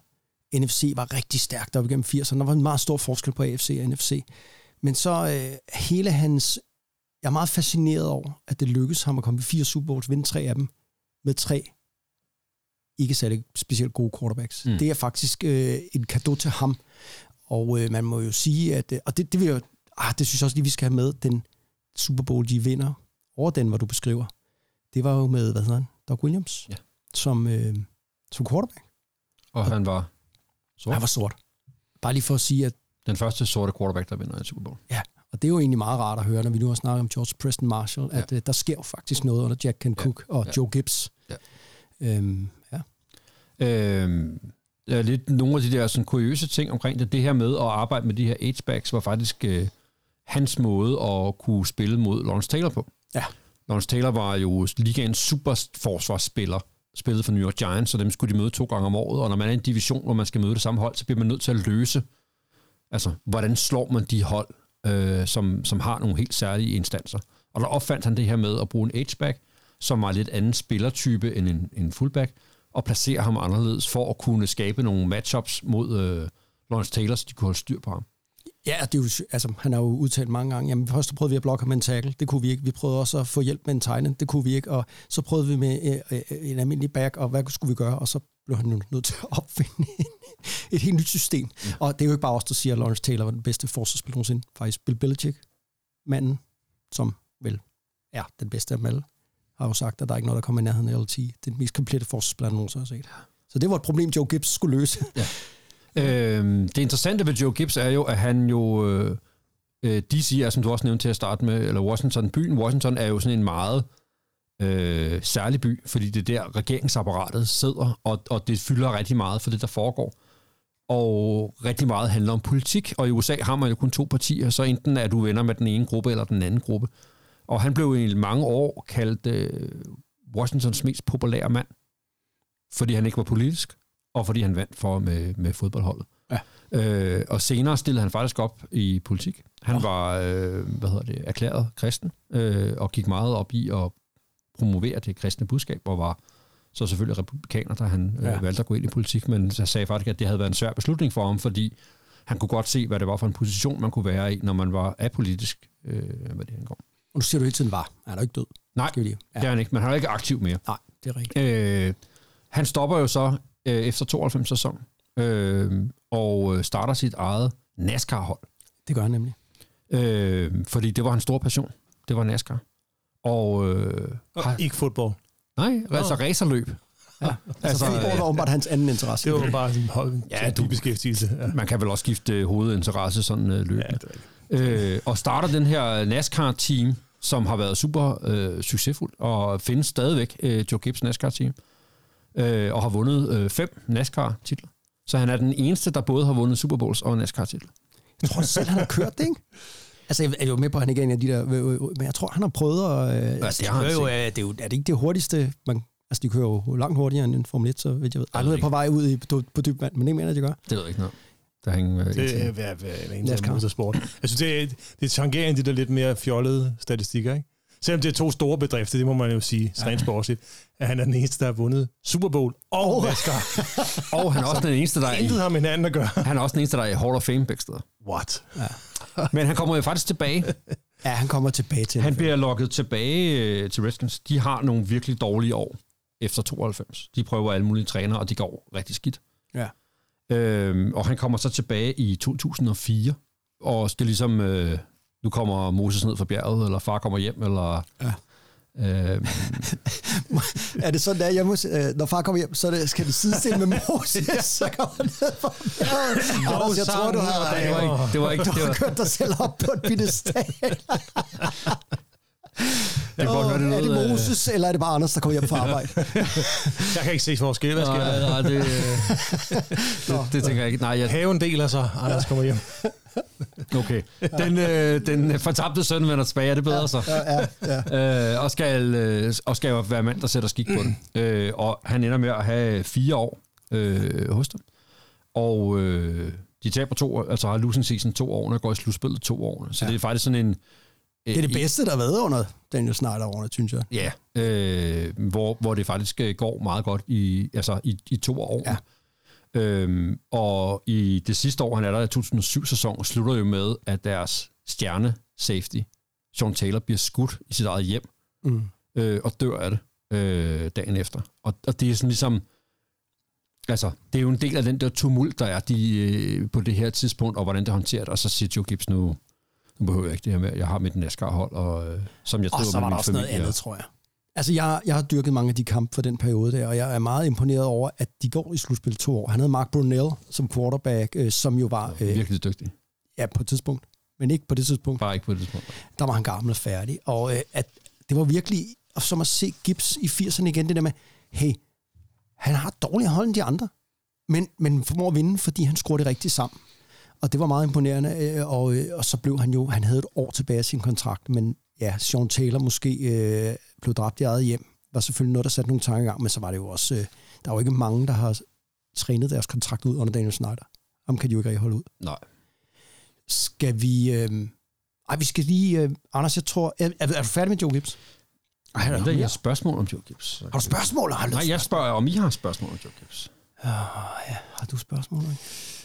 NFC var rigtig stærkt op igennem 80'erne. Der var en meget stor forskel på AFC og NFC. Men så øh, hele hans... Jeg er meget fascineret over, at det lykkedes ham at komme i fire Super Bowls, vinde tre af dem med tre ikke særlig specielt gode quarterbacks. Mm. Mm. Det er faktisk øh, en gave til ham. Og øh, man må jo sige, at... Øh, og det, det, vil jeg, ah, det synes jeg også lige, vi skal have med. Den Super Bowl, de vinder over den, hvor du beskriver. Det var jo med, hvad hedder han? Doug Williams. Ja. Som, øh, som quarterback. Og han var sort. Han var sort. Bare lige for at sige, at den første sorte quarterback, der vinder en Super Bowl. Ja, og det er jo egentlig meget rart at høre, når vi nu har snakket om George Preston Marshall, at øh, der sker jo faktisk noget under Jack Ken Cook og ja. Joe Gibbs. Ja. Øhm, ja. Øhm, er lidt nogle af de der sådan, kuriøse ting omkring det. Det her med at arbejde med de her H-backs var faktisk øh, hans måde at kunne spille mod Lawrence Taylor på. Ja. Lawrence Taylor var jo ligaens superforsvarsspiller, spillet spillede for New York Giants, så dem skulle de møde to gange om året, og når man er i en division, hvor man skal møde det samme hold, så bliver man nødt til at løse, altså, hvordan slår man de hold, øh, som, som har nogle helt særlige instanser. Og der opfandt han det her med at bruge en H-back, som var lidt anden spillertype end en, en fullback, og placere ham anderledes for at kunne skabe nogle matchups mod øh, Lawrence Taylor, så de kunne holde styr på ham. Ja, det er jo, altså, han har jo udtalt mange gange, jamen først prøvede vi at blokke med en tackle, det kunne vi ikke. Vi prøvede også at få hjælp med en tegne, det kunne vi ikke. Og så prøvede vi med øh, øh, en almindelig back, og hvad skulle vi gøre? Og så blev han nu nødt til at opfinde et helt nyt system. Mm. Og det er jo ikke bare os, der siger, at Lawrence Taylor var den bedste forsvarsspiller nogensinde. Faktisk Bill Belichick, manden, som vel er den bedste af dem alle, har jo sagt, at der er ikke noget, der kommer i nærheden af LT. Det er den mest komplette forsvarsspiller, jeg nogensinde har set. Så det var et problem, Joe Gibbs skulle løse. Ja. Øhm, det interessante ved Joe Gibbs er jo, at han jo... Øh, øh DC er, som du også nævnte til at starte med, eller Washington. Byen Washington er jo sådan en meget øh, særlig by, fordi det er der regeringsapparatet sidder, og, og det fylder rigtig meget for det, der foregår. Og rigtig meget handler om politik, og i USA har man jo kun to partier, så enten er du venner med den ene gruppe eller den anden gruppe. Og han blev i mange år kaldt øh, Washingtons mest populære mand, fordi han ikke var politisk, og fordi han vandt for med, med fodboldholdet. Ja. Øh, og senere stillede han faktisk op i politik. Han oh. var øh, hvad hedder det, erklæret kristen, øh, og gik meget op i at promovere det kristne budskab, og var så selvfølgelig republikaner, da han øh, ja. valgte at gå ind i politik, men så sagde faktisk, at det havde været en svær beslutning for ham, fordi han kunne godt se, hvad det var for en position, man kunne være i, når man var apolitisk, øh, hvad det angår. Og nu siger du hele tiden var. Er der ikke død? Nej, ja. det er han ikke, men han er ikke aktiv mere. Nej, det er rigtigt. Øh, han stopper jo så øh, efter 92 sæson, øh, og øh, starter sit eget NASCAR-hold. Det gør han nemlig. Øh, fordi det var hans store passion. Det var NASCAR. Og, øh, og har, ikke fodbold. Nej, altså racerløb. Ja, altså, altså det var åbenbart hans anden interesse. Det var bare en hold, ja, du, beskæftigelse. Ja. Man kan vel også skifte hovedinteresse sådan øh, løbende. Ja, øh, og starter den her NASCAR-team, som har været super øh, succesfuld, og findes stadigvæk øh, Joe Gibbs NASCAR-team, øh, og har vundet øh, fem NASCAR-titler. Så han er den eneste, der både har vundet Super Bowls og NASCAR-titler. Jeg tror selv, han har kørt det, ikke? Altså, jeg er jo med på, at han ikke er en af de der... Men jeg tror, han har prøvet at... Øh, ja, altså, det, har han jo, det, er, jo, er det ikke det hurtigste... Man, altså, de kører jo langt hurtigere end en Formel 1, så ved jeg ved. Ej, nu er jeg på vej ud i, på, på dyb vand, men det mener jeg, de gør. Det ved jeg ikke noget. Der hænger, øh, det er hvad, hvad, en motorsport. Jeg synes, det er, det tangerer de der lidt mere fjollede statistikker, ikke? Selvom det er to store bedrifter, det må man jo sige, rent sportsligt, at han er den eneste, der har vundet Super Bowl og NASCAR. og han er også den eneste, der er i... har med hinanden at gøre. Han er også den eneste, der er i Hall of Fame begge steder. What? Ja. Men han kommer jo faktisk tilbage. Ja, han kommer tilbage til Han bliver lukket tilbage øh, til Redskins. De har nogle virkelig dårlige år efter 92. De prøver alle mulige træner, og de går rigtig skidt. Ja. Øhm, og han kommer så tilbage i 2004, og skal ligesom... Øh, nu kommer Moses ned fra bjerget, eller far kommer hjem, eller... Ja. Øhm. er det sådan, at jeg må, øh, når far kommer hjem, så det, skal det sidestille med Moses, ja. så kommer han ned fra bjerget. Anders, jeg tror, du har, det var ikke, det var ikke, du har kørt dig selv op på et pedestal. Det kan godt det er det Moses, eller er det bare Anders, der kommer hjem fra arbejde? jeg kan ikke se forskel. Hvad sker nej, der? Nej, det, det, det, tænker jeg ikke. Nej, jeg... Haven deler sig, Anders kommer hjem. Okay. Den, øh, den fortabte søn vender tilbage, er det bedre så? Ja, ja, ja. Øh, og, skal, øh, og skal være mand, der sætter skik på den. Øh, og han ender med at have fire år øh, hos dem. Og øh, de taber to, altså har losing season to år, og går i slutspillet to år. Så ja. det er faktisk sådan en... Det er det bedste, der har været under Daniel Snyder over, synes jeg. Ja, øh, hvor, hvor det faktisk øh, går meget godt i, altså i, i to år. Ja. Øhm, og i det sidste år, han er der i 2007-sæson, slutter jo med, at deres stjerne safety, Sean Taylor, bliver skudt i sit eget hjem, mm. øh, og dør af det øh, dagen efter. Og, og det er sådan ligesom, altså, det er jo en del af den der tumult, der er de, øh, på det her tidspunkt, og hvordan det håndteret, og så siger Joe Gibbs nu, nu behøver jeg ikke det her med, jeg har mit NASCAR-hold, og øh, som jeg skriver og så var der også familie, noget andet, tror jeg. Altså, jeg, jeg har dyrket mange af de kampe for den periode der, og jeg er meget imponeret over, at de går i slutspil to år. Han havde Mark Brunell som quarterback, øh, som jo var... Øh, virkelig dygtig. Ja, på et tidspunkt. Men ikke på det tidspunkt. Bare ikke på det tidspunkt. Der var han gammel og færdig. Og øh, at det var virkelig som at se Gibbs i 80'erne igen, det der med, hey, han har dårligere hold end de andre, men, men formår at vinde, fordi han skruer det rigtigt sammen. Og det var meget imponerende, øh, og, øh, og så blev han jo, han havde et år tilbage af sin kontrakt, men ja, Sean Taylor måske øh, blev dræbt i eget hjem, var selvfølgelig noget, der satte nogle tanker i gang, men så var det jo også, øh, der var jo ikke mange, der har trænet deres kontrakt ud under Daniel Snyder. Ham kan de jo ikke rigtig holde ud. Nej. Skal vi... Øh, ej, vi skal lige... Øh, Anders, jeg tror... Er, er, er du færdig med Joe Gibbs? Ej, er der, jeg har spørgsmål om Joe Gibbs. Har du spørgsmål? Har du Nej, jeg spørger, om I har spørgsmål om Joe Gibbs. Uh, ja. Har du spørgsmål? Ikke?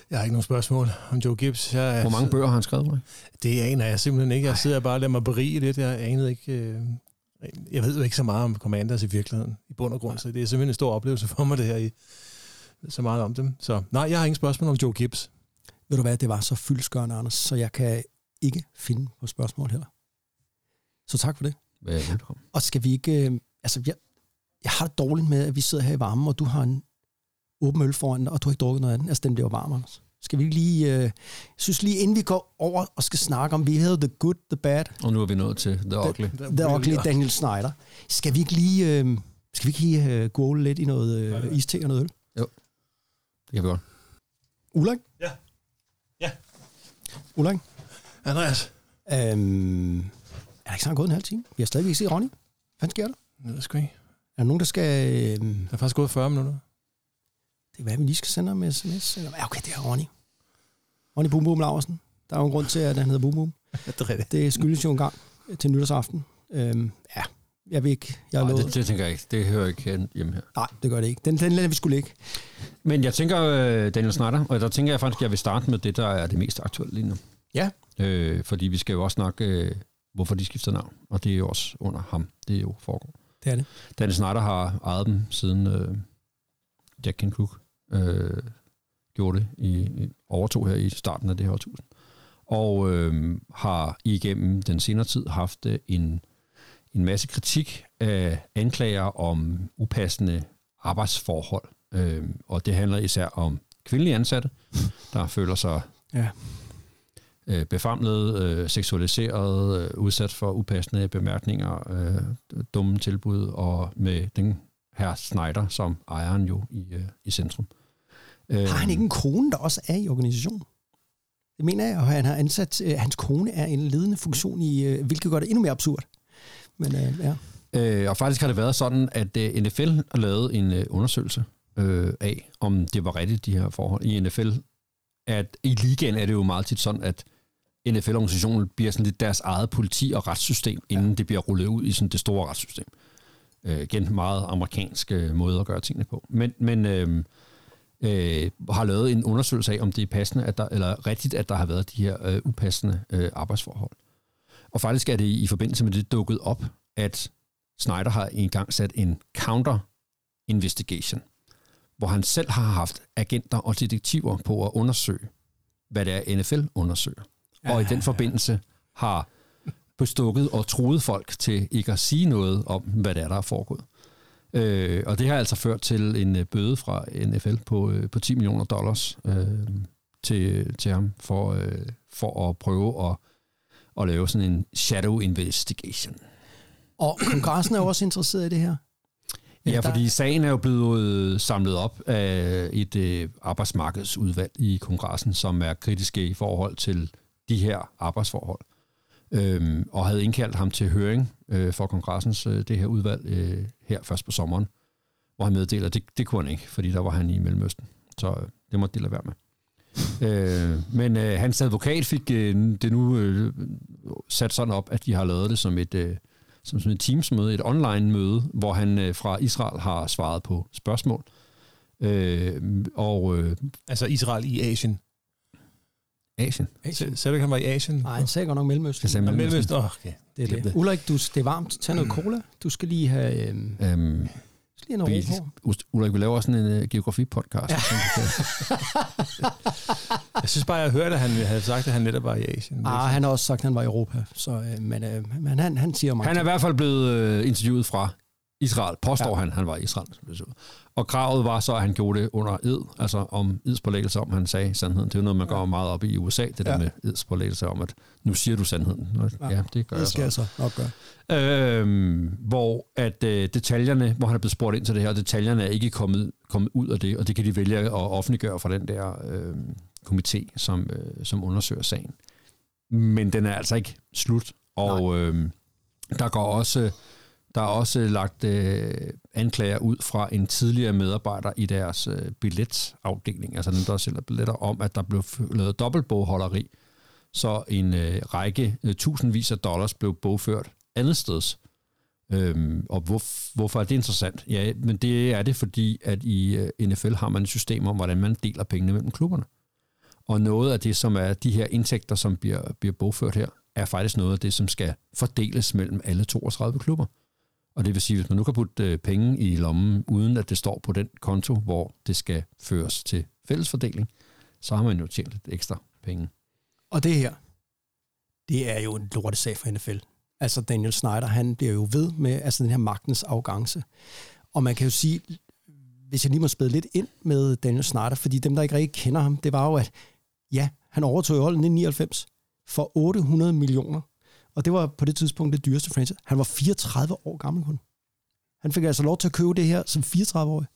Jeg har ikke nogen spørgsmål om Joe Gibbs. Jeg, Hvor mange bøger har han skrevet? Det aner jeg simpelthen ikke. Jeg sidder bare og lader mig berige lidt. Jeg anede ikke... Øh, jeg ved jo ikke så meget om Commanders i virkeligheden, i bund og grund, så det er simpelthen en stor oplevelse for mig, det her i så meget om dem. Så nej, jeg har ingen spørgsmål om Joe Gibbs. Ved du hvad, det var så fyldskørende, Anders, så jeg kan ikke finde på spørgsmål heller. Så tak for det. Ja, velkommen. Og skal vi ikke... Øh, altså, jeg, jeg har det dårligt med, at vi sidder her i varmen, og du har en åben øl foran dig, og du har ikke drukket noget af den. Altså, den bliver varm, Anders. Skal vi ikke lige... Øh, jeg synes lige, inden vi går over og skal snakke om, vi havde The Good, The Bad, Og nu er vi nået til The Ugly. The, the Ugly, Daniel Snyder. Skal vi ikke lige... Øh, skal vi ikke lige øh, gå lidt i noget øh, iste og noget øl? Det kan vi godt. Ulrik? Ja. Ja. Ulrik? Andreas. Øhm, er der ikke snart gået en halv time? Vi har stadigvæk ikke set Ronny. Hvad sker der? Jeg ved sgu ikke. Er der nogen, der skal... Øh, Der er faktisk gået 40 minutter. Det er hvad, vi lige skal sende ham med sms? Eller, ja, okay, det er Ronny. Ronny Boom Boom Laversen. Der er jo en grund til, at han hedder Boom Boom. det er skyldes jo en gang til nytårsaften. Øhm, ja, jeg vil ikke... Jeg Nej, det, det tænker jeg ikke. Det hører ikke hjemme her. Nej, det gør det ikke. Den, den lader vi skulle ikke. Men jeg tænker, øh, Daniel Snyder, og der tænker jeg faktisk, at jeg vil starte med det, der er det mest aktuelle lige nu. Ja. Øh, fordi vi skal jo også snakke, øh, hvorfor de skifter navn. Og det er jo også under ham. Det er jo foregår. Det er det. Daniel Snyder har ejet dem siden øh, Jack Ken Cook øh, gjorde det i, i overtog her i starten af det her årtusind. Og øh, har igennem den senere tid haft øh, en, en masse kritik af anklager om upassende arbejdsforhold. Øh, og det handler især om kvindelige ansatte, der føler sig Ja. øh, befamlet, øh, seksualiseret, øh, udsat for upassende bemærkninger, øh, dumme tilbud, og med den her Snyder som ejeren jo i, øh, i centrum. Øh, Har han ikke en kone, der også er i organisationen? Det mener jeg, og han har ansat... Øh, hans kone er en ledende funktion i... Øh, hvilket gør det endnu mere absurd. Men øh, ja. Øh, og faktisk har det været sådan, at øh, NFL har lavet en øh, undersøgelse øh, af, om det var rigtigt, de her forhold i NFL. At i ligaen er det jo meget tit sådan, at NFL-organisationen bliver sådan lidt deres eget politi- og retssystem, inden ja. det bliver rullet ud i sådan det store retssystem. Øh, igen, meget amerikansk øh, måde at gøre tingene på. Men, men øh, øh, har lavet en undersøgelse af, om det er passende, at der, eller rigtigt, at der har været de her øh, upassende øh, arbejdsforhold. Og faktisk er det i forbindelse med det dukket op, at Snyder har engang sat en counter-investigation, hvor han selv har haft agenter og detektiver på at undersøge, hvad det er, NFL undersøger. Ja, og i den forbindelse har bestukket og truet folk til ikke at sige noget om, hvad det er, der er foregået. Øh, og det har altså ført til en øh, bøde fra NFL på, øh, på 10 millioner dollars øh, til, til ham for, øh, for at prøve at, at lave sådan en shadow investigation. Og kongressen er jo også interesseret i det her. Ja, fordi sagen er jo blevet øh, samlet op af et øh, arbejdsmarkedsudvalg i kongressen, som er kritiske i forhold til de her arbejdsforhold øh, og havde indkaldt ham til høring øh, for kongressens øh, det her udvalg øh, her først på sommeren, hvor han meddeler, at det, det kunne han ikke, fordi der var han i Mellemøsten. Så øh, det måtte de lade være med. øh, men øh, hans advokat fik øh, det nu øh, sat sådan op, at de har lavet det som et, øh, som sådan et teamsmøde, et online-møde, hvor han øh, fra Israel har svaret på spørgsmål. Øh, og øh, Altså Israel i Asien. Asien. Sagde du ikke, han var i Asien? Nej, han sagde godt nok Mellemøsten. Jeg sagde Nå, Mellemøsten. Mellemøsten. Oh, okay. Det er det. det. Ulrik, du, det er varmt. Tag noget cola. Du skal lige have, øhm, Øhm, skal lige have noget vi, ro på. Ulrik, vi laver også sådan en uh, geografi-podcast. Ja. Jeg synes bare, jeg hørte, at han havde sagt, at han netop var i Asien. Ah, han har også sagt, at han var i Europa. Så, øh, men, øh, men han, han siger mig. Han er i hvert fald blevet øh, interviewet fra Israel, påstår Ja. ja. han, han var i Israel. Og kravet var så, at han gjorde det under ed, altså om edspålæggelse om, han sagde sandheden. Det er jo noget, man går meget op i i USA, det der Ja. med edspålæggelse om, at nu siger du sandheden. Ja, ja det gør det jeg skal så. jeg så nok gøre. Øhm, hvor at øh, detaljerne, hvor han er blevet spurgt ind til det her, og detaljerne er ikke kommet, kommet ud af det, og det kan de vælge at offentliggøre fra den der øh, komité, som, øh, som undersøger sagen. Men den er altså ikke slut, og øh, der går også der er også øh, lagt øh, anklager ud fra en tidligere medarbejder i deres øh, billetafdeling, altså den, der sælger billetter, om, at der blev lavet dobbeltbogholderi, så en øh, række øh, tusindvis af dollars blev bogført andet steds. Øhm, og hvor, hvorfor er det interessant? Ja, men det er det, fordi at i øh, NFL har man et system om, hvordan man deler pengene mellem klubberne. Og noget af det, som er de her indtægter, som bliver, bliver bogført her, er faktisk noget af det, som skal fordeles mellem alle 32 klubber. Og det vil sige, hvis man nu kan putte øh, penge i lommen, uden at det står på den konto, hvor det skal føres til fællesfordeling, så har man jo tjent lidt ekstra penge. Og det her, det er jo en lortesag for NFL. Altså Daniel Snyder, han bliver jo ved med altså den her magtens arrogance. Og man kan jo sige, hvis jeg lige må spæde lidt ind med Daniel Snyder, fordi dem, der ikke rigtig kender ham, det var jo, at ja, han overtog holden i 99 for 800 millioner. Og det var på det tidspunkt det dyreste franchise. Han var 34 år gammel kun. Han fik altså lov til at købe det her som 34-årig.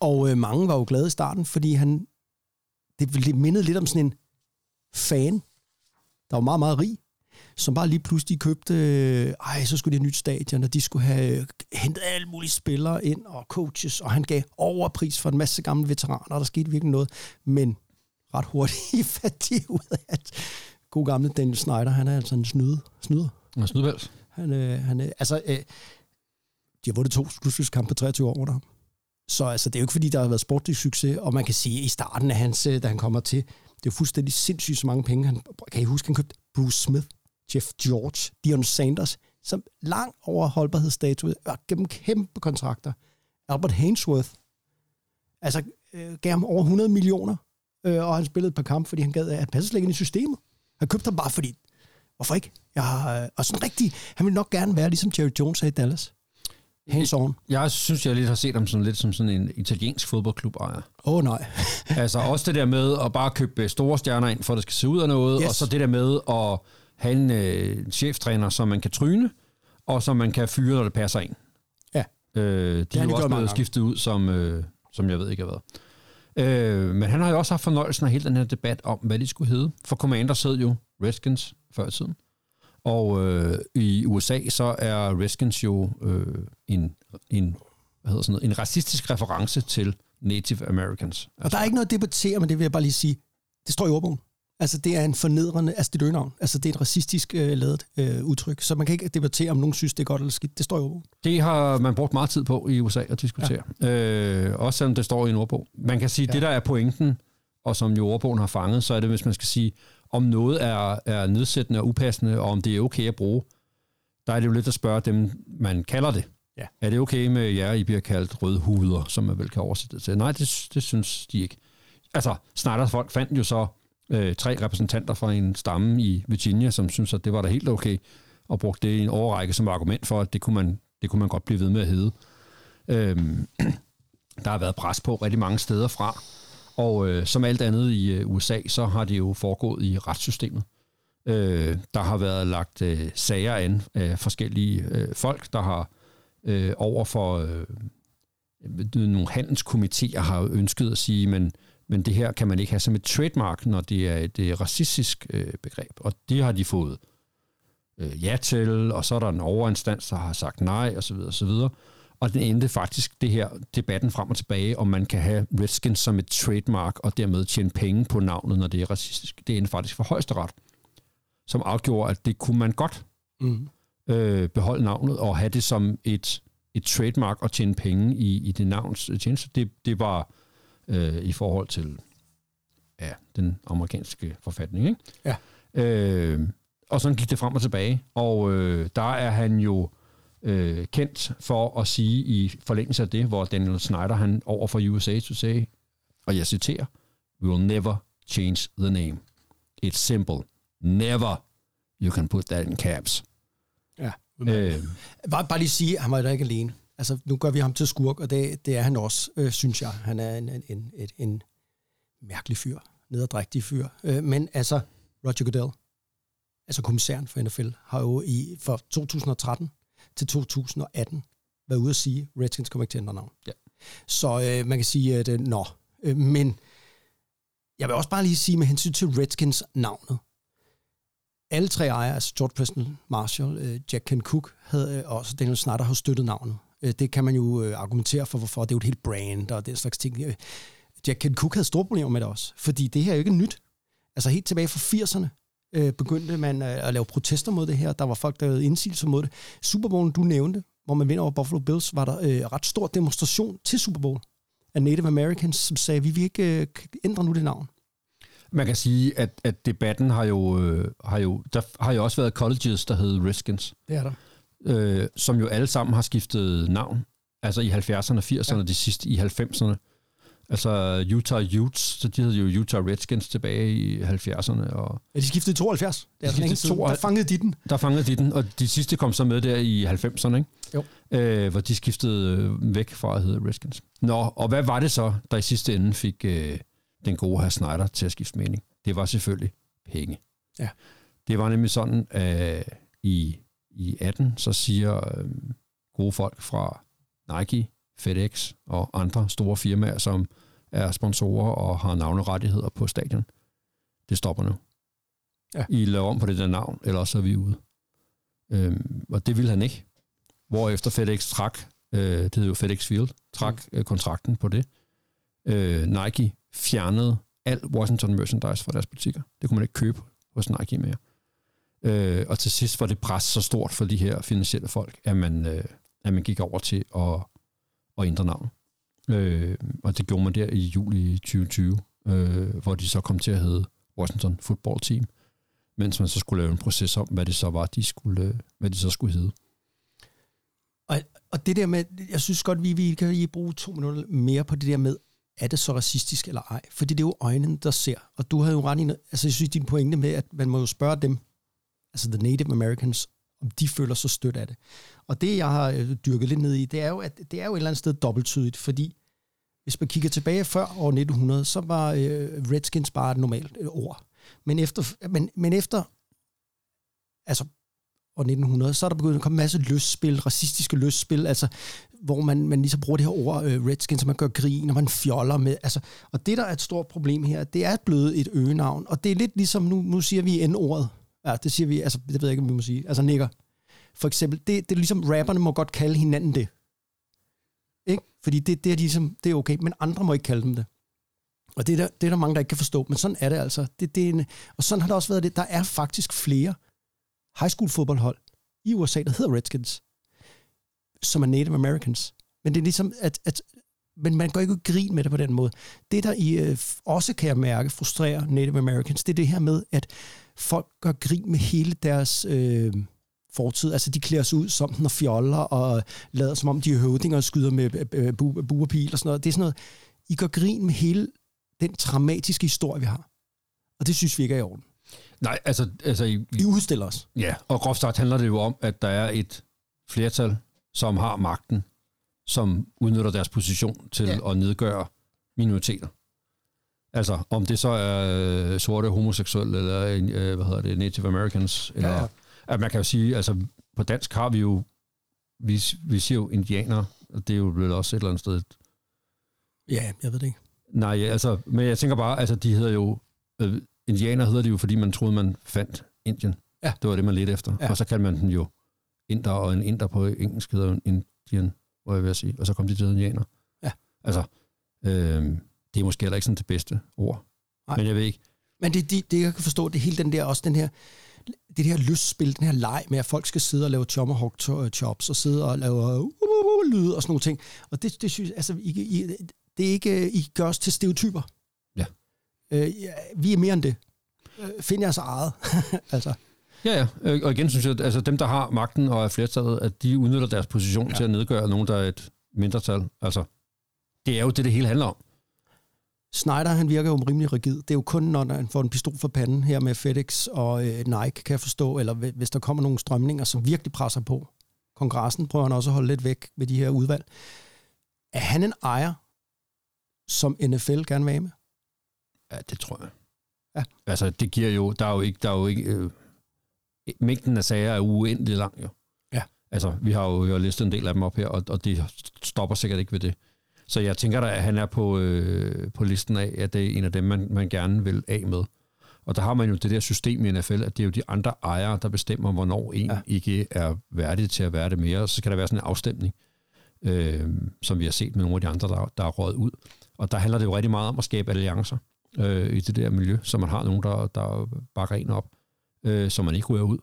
Og øh, mange var jo glade i starten, fordi han det mindede lidt om sådan en fan, der var meget, meget rig, som bare lige pludselig købte, øh, ej, så skulle de have nyt stadion, og de skulle have øh, hentet alle mulige spillere ind og coaches, og han gav overpris for en masse gamle veteraner, og der skete virkelig noget. Men ret hurtigt fandt de ud af, at god gamle Daniel Snyder, han er altså en snyde, snyder. En snydebæls. Han, øh, han, øh, altså, øh, de har vundet to slutspilskampe på 23 år under ham. Så altså, det er jo ikke, fordi der har været sportlig succes, og man kan sige, at i starten af hans, øh, da han kommer til, det er jo fuldstændig sindssygt så mange penge. Han, kan I huske, han købte Bruce Smith, Jeff George, Dion Sanders, som lang over holdbarhedsdato, og gennem kæmpe kontrakter. Albert Hainsworth, altså øh, gav ham over 100 millioner, øh, og han spillede et par kampe, fordi han gad, at han passede slet ikke ind i systemet. Han købte ham bare fordi, hvorfor ikke? Jeg har, øh, og sådan rigtig, han vil nok gerne være ligesom Jerry Jones her i Dallas. Hands on. Jeg synes, jeg lidt har set ham sådan lidt som sådan en italiensk fodboldklub ejer. Åh oh, nej. altså også det der med at bare købe store stjerner ind, for at det skal se ud af noget, yes. og så det der med at have en øh, cheftræner, som man kan tryne, og som man kan fyre, når det passer ind. Ja. Øh, de er jo også blevet skiftet ud, som, øh, som jeg ved ikke hvad. Øh, men han har jo også haft fornøjelsen af hele den her debat om, hvad de skulle hedde. For Commander hed jo Redskins før i tiden. Og øh, i USA så er Redskins jo øh, en, en, hvad hedder sådan noget, en racistisk reference til Native Americans. Og der er ikke noget at debattere, men det vil jeg bare lige sige. Det står i ordbogen. Altså, det er en fornedrende, altså det er et Altså, det er et racistisk øh, lavet øh, udtryk, så man kan ikke debattere, om nogen synes, det er godt eller skidt. Det står i ordbogen. Det har man brugt meget tid på i USA at diskutere. Ja. Øh, også selvom det står i en ordbog. Man kan sige, ja. det der er pointen, og som jo ordbogen har fanget, så er det, hvis man skal sige, om noget er, er nedsættende og upassende, og om det er okay at bruge, der er det jo lidt at spørge dem, man kalder det. Ja. Er det okay med jer, I bliver kaldt rødhuder, som man vel kan oversætte det til? Nej, det, det synes de ikke. Altså, Snyders folk fandt jo så øh, tre repræsentanter fra en stamme i Virginia, som synes, at det var da helt okay, og brugte det i en overrække som argument for, at det kunne man, det kunne man godt blive ved med at hedde. Øhm, der har været pres på rigtig mange steder fra, og øh, som alt andet i øh, USA, så har det jo foregået i retssystemet. Øh, der har været lagt øh, sager an af forskellige øh, folk, der har øh, over for øh, nogle handelskomiteer har ønsket at sige, men, men det her kan man ikke have som et trademark, når det er et øh, racistisk øh, begreb. Og det har de fået øh, ja til, og så er der en overinstans, der har sagt nej, osv. osv. Og den endte faktisk det her debatten frem og tilbage, om man kan have Redskins som et trademark, og dermed tjene penge på navnet, når det er racistisk. Det endte faktisk for højesteret, som afgjorde, at det kunne man godt mm. øh, beholde navnet og have det som et, et trademark og tjene penge i, i det navns tjeneste. Det, det var øh, i forhold til ja, den amerikanske forfatning. Ikke? Ja. Øh, og sådan gik det frem og tilbage. Og øh, der er han jo øh, kendt for at sige i forlængelse af det, hvor Daniel Snyder han over for USA to say, og jeg citerer, We will never change the name. It's simple. Never. You can put that in caps. Ja. Øh, bare, bare lige sige, at han var da ikke alene. Altså, nu gør vi ham til skurk, og det, det er han også, øh, synes jeg. Han er en, en, en, en, en mærkelig fyr, nederdrægtig fyr. Øh, men altså, Roger Goodell, altså kommissæren for NFL, har jo i, for 2013 til 2018 været ude at sige, at Redskins kommer ikke til at ændre navn. Ja. Så øh, man kan sige, at øh, nå. Øh, men jeg vil også bare lige sige med hensyn til Redskins navnet. Alle tre ejere, altså George Preston Marshall, øh, Jack Ken Cook havde, øh, og også Daniel Snyder, har støttet navnet. Øh, det kan man jo øh, argumentere for, hvorfor. Det er jo et helt brand og den slags ting. Øh, Jack Cook havde store problemer med det også, fordi det her er jo ikke nyt. Altså helt tilbage fra 80'erne, øh, begyndte man øh, at lave protester mod det her. Der var folk, der havde indsigelser mod det. Super Bowl, du nævnte, hvor man vinder over Buffalo Bills, var der øh, ret stor demonstration til Super Bowl af Native Americans, som sagde, vi vil ikke øh, ændre nu det navn. Man kan sige, at, at debatten har jo, øh, har jo, der har jo også været colleges, der hed Redskins. Det er der. Øh, som jo alle sammen har skiftet navn. Altså i 70'erne, 80'erne, ja. de sidste i 90'erne. Altså Utah Utes, så de hed jo Utah Redskins tilbage i 70'erne. Og Ja, de skiftede i 72. Det er De længe skiftede. 72. Der fangede de den. der fangede de den, og de sidste kom så med der i 90'erne, ikke? Jo. Øh, hvor de skiftede øh, væk fra at hedde Redskins. Nå, og hvad var det så, der i sidste ende fik øh, den gode herr Snyder til at skifte mening? Det var selvfølgelig penge. Ja. Det var nemlig sådan, at i, i 18, så siger øh, gode folk fra Nike, FedEx og andre store firmaer, som er sponsorer og har navnerettigheder på stadion. Det stopper nu. Ja. I laver om på det der navn, ellers så er vi ude. Øhm, og det ville han ikke. Hvorefter FedEx trak, øh, det hedder jo FedEx Field, trak øh, kontrakten på det. Øh, Nike fjernede al Washington merchandise fra deres butikker. Det kunne man ikke købe hos Nike mere. Øh, og til sidst var det pres så stort for de her finansielle folk, at man, øh, at man gik over til at, at ændre navn. Øh, og det gjorde man der i juli 2020, øh, hvor de så kom til at hedde Washington Football Team, mens man så skulle lave en proces om, hvad det så var, de skulle, øh, hvad de så skulle hedde. Og, og det der med, jeg synes godt, vi, vi kan lige bruge to minutter mere på det der med, er det så racistisk eller ej? Fordi det er jo øjnene, der ser. Og du havde jo ret i, altså jeg synes, din pointe med, at man må jo spørge dem, altså the Native Americans, om de føler sig stødt af det. Og det, jeg har øh, dyrket lidt ned i, det er jo, at det er jo et eller andet sted dobbelttydigt, fordi hvis man kigger tilbage før år 1900, så var øh, Redskins bare et normalt øh, ord. Men efter, men, men efter altså år 1900, så er der begyndt at komme en masse løsspil, racistiske løsspil, altså, hvor man, man ligesom bruger det her ord, øh, Redskins, så man gør grin, og man fjoller med. Altså, og det, der er et stort problem her, det er blevet et øgenavn, og det er lidt ligesom, nu, nu siger vi N-ordet. Ja, det siger vi, altså, det ved jeg ikke, om vi må sige. Altså, nigger. For eksempel, det, det er ligesom, rapperne må godt kalde hinanden det. Ikke? Fordi det, det, er ligesom, det er okay, men andre må ikke kalde dem det. Og det er, der, det er der mange, der ikke kan forstå, men sådan er det altså. Det, det er en, og sådan har det også været det. Der er faktisk flere high school fodboldhold i USA, der hedder Redskins, som er Native Americans. Men det er ligesom, at, at men man går ikke grin med det på den måde. Det, der i, øh, også kan jeg mærke, frustrerer Native Americans, det er det her med, at folk gør grin med hele deres øh, fortid. Altså, de klæder sig ud som den og fjoller, og lader som om, de er høvdinger og skyder med øh, bu, bu og pil og sådan noget. Det er sådan noget, I gør grin med hele den dramatiske historie, vi har. Og det synes vi ikke er i orden. Nej, altså, altså i, I udstiller os. Ja, og groft sagt handler det jo om, at der er et flertal, som har magten, som udnytter deres position til ja. at nedgøre minoriteter. Altså, om det så er øh, sorte homoseksuelle, eller øh, hvad hedder det, Native Americans, eller, Ja, at man kan jo sige, altså på dansk har vi jo, vi, vi siger jo indianer, og det er jo vel også et eller andet sted. Ja, jeg ved det ikke. Nej, ja, altså, men jeg tænker bare, altså de hedder jo, øh, indianer hedder de jo, fordi man troede, man fandt Indien. Ja. Det var det, man ledte efter. Ja. Og så kalder man den jo inder, og en inder på engelsk hedder jo en Indian, hvor jeg vil sige. Og så kom de til indianer. Ja. Altså, øh, det er måske heller ikke sådan det bedste ord. Nej. Men jeg ved ikke. Men det, det, det, jeg kan forstå, det er hele den der, også den her, det her lystspil, den her leg med, at folk skal sidde og lave tomahawk to- chops, og sidde og lave uh, uh, uh, lyd og sådan nogle ting. Og det, det synes altså, I, I, det er ikke, I gør os til stereotyper. Ja. Øh, ja, vi er mere end det. Øh, find jeres eget. altså, Ja, ja. Øh, Og igen synes jeg, at altså, dem, der har magten og er flertallet, at de udnytter deres position ja. til at nedgøre nogen, der er et mindretal. Altså, det er jo det, det hele handler om. Snyder, han virker jo rimelig rigid. Det er jo kun, når han får en pistol for panden her med FedEx og øh, Nike, kan jeg forstå, eller hvi- hvis der kommer nogle strømninger, som virkelig presser på. Kongressen prøver han også at holde lidt væk med de her udvalg. Er han en ejer, som NFL gerne vil have med? Ja, det tror jeg. Ja. Altså, det giver jo, der er jo ikke, der er jo ikke, øh, mængden af sager er uendelig lang jo. Ja. Altså, vi har jo har listet en del af dem op her, og, og det stopper sikkert ikke ved det. Så jeg tænker da, at han er på, øh, på listen af, at det er en af dem, man, man gerne vil af med. Og der har man jo det der system i NFL, at det er jo de andre ejere, der bestemmer, hvornår en Ja. ikke er værdig til at være det mere. Så skal der være sådan en afstemning, øh, som vi har set med nogle af de andre, der, der er røget ud. Og der handler det jo rigtig meget om at skabe alliancer øh, i det der miljø, så man har nogen, der, der bakker en op, øh, så man ikke ryger ud.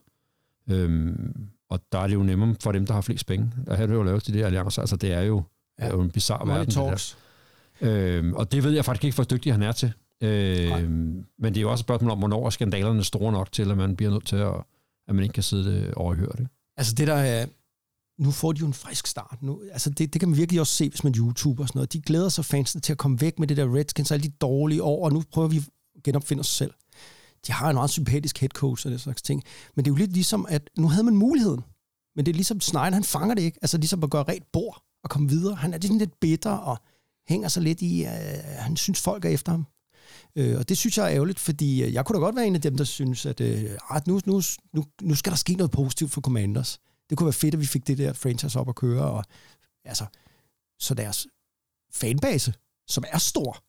Øhm, og der er det jo nemmere for dem, der har flest penge. Der har det jo lavet de der alliancer. Altså, det er jo, ja. er jo en bizarre Money verden. Det der. talks. Øhm, og det ved jeg faktisk ikke, hvor dygtig han er til. Øhm, men det er jo også et spørgsmål om, hvornår er skandalerne store nok til, at man bliver nødt til at, at man ikke kan sidde det overhørt. Ikke? Altså det der er, nu får de jo en frisk start. Nu, altså det, det kan man virkelig også se, hvis man YouTuber og sådan noget. De glæder sig fansene til at komme væk med det der Redskins, alle de dårlige år, og nu prøver vi at genopfinde os selv. De har en meget sympatisk head coach og det slags ting. Men det er jo lidt ligesom, at nu havde man muligheden. Men det er ligesom, Snyder, han fanger det ikke. Altså ligesom at gøre rent bord og komme videre. Han er sådan lidt bitter og hænger sig lidt i, at han synes folk er efter ham. Øh, og det synes jeg er ærgerligt, fordi øh, jeg kunne da godt være en af dem, der synes, at uh, nu, nu, nu, nu skal der ske noget positivt for Commanders. Det kunne være fedt, at vi fik det der franchise op at køre, og altså, så deres fanbase, som er stor,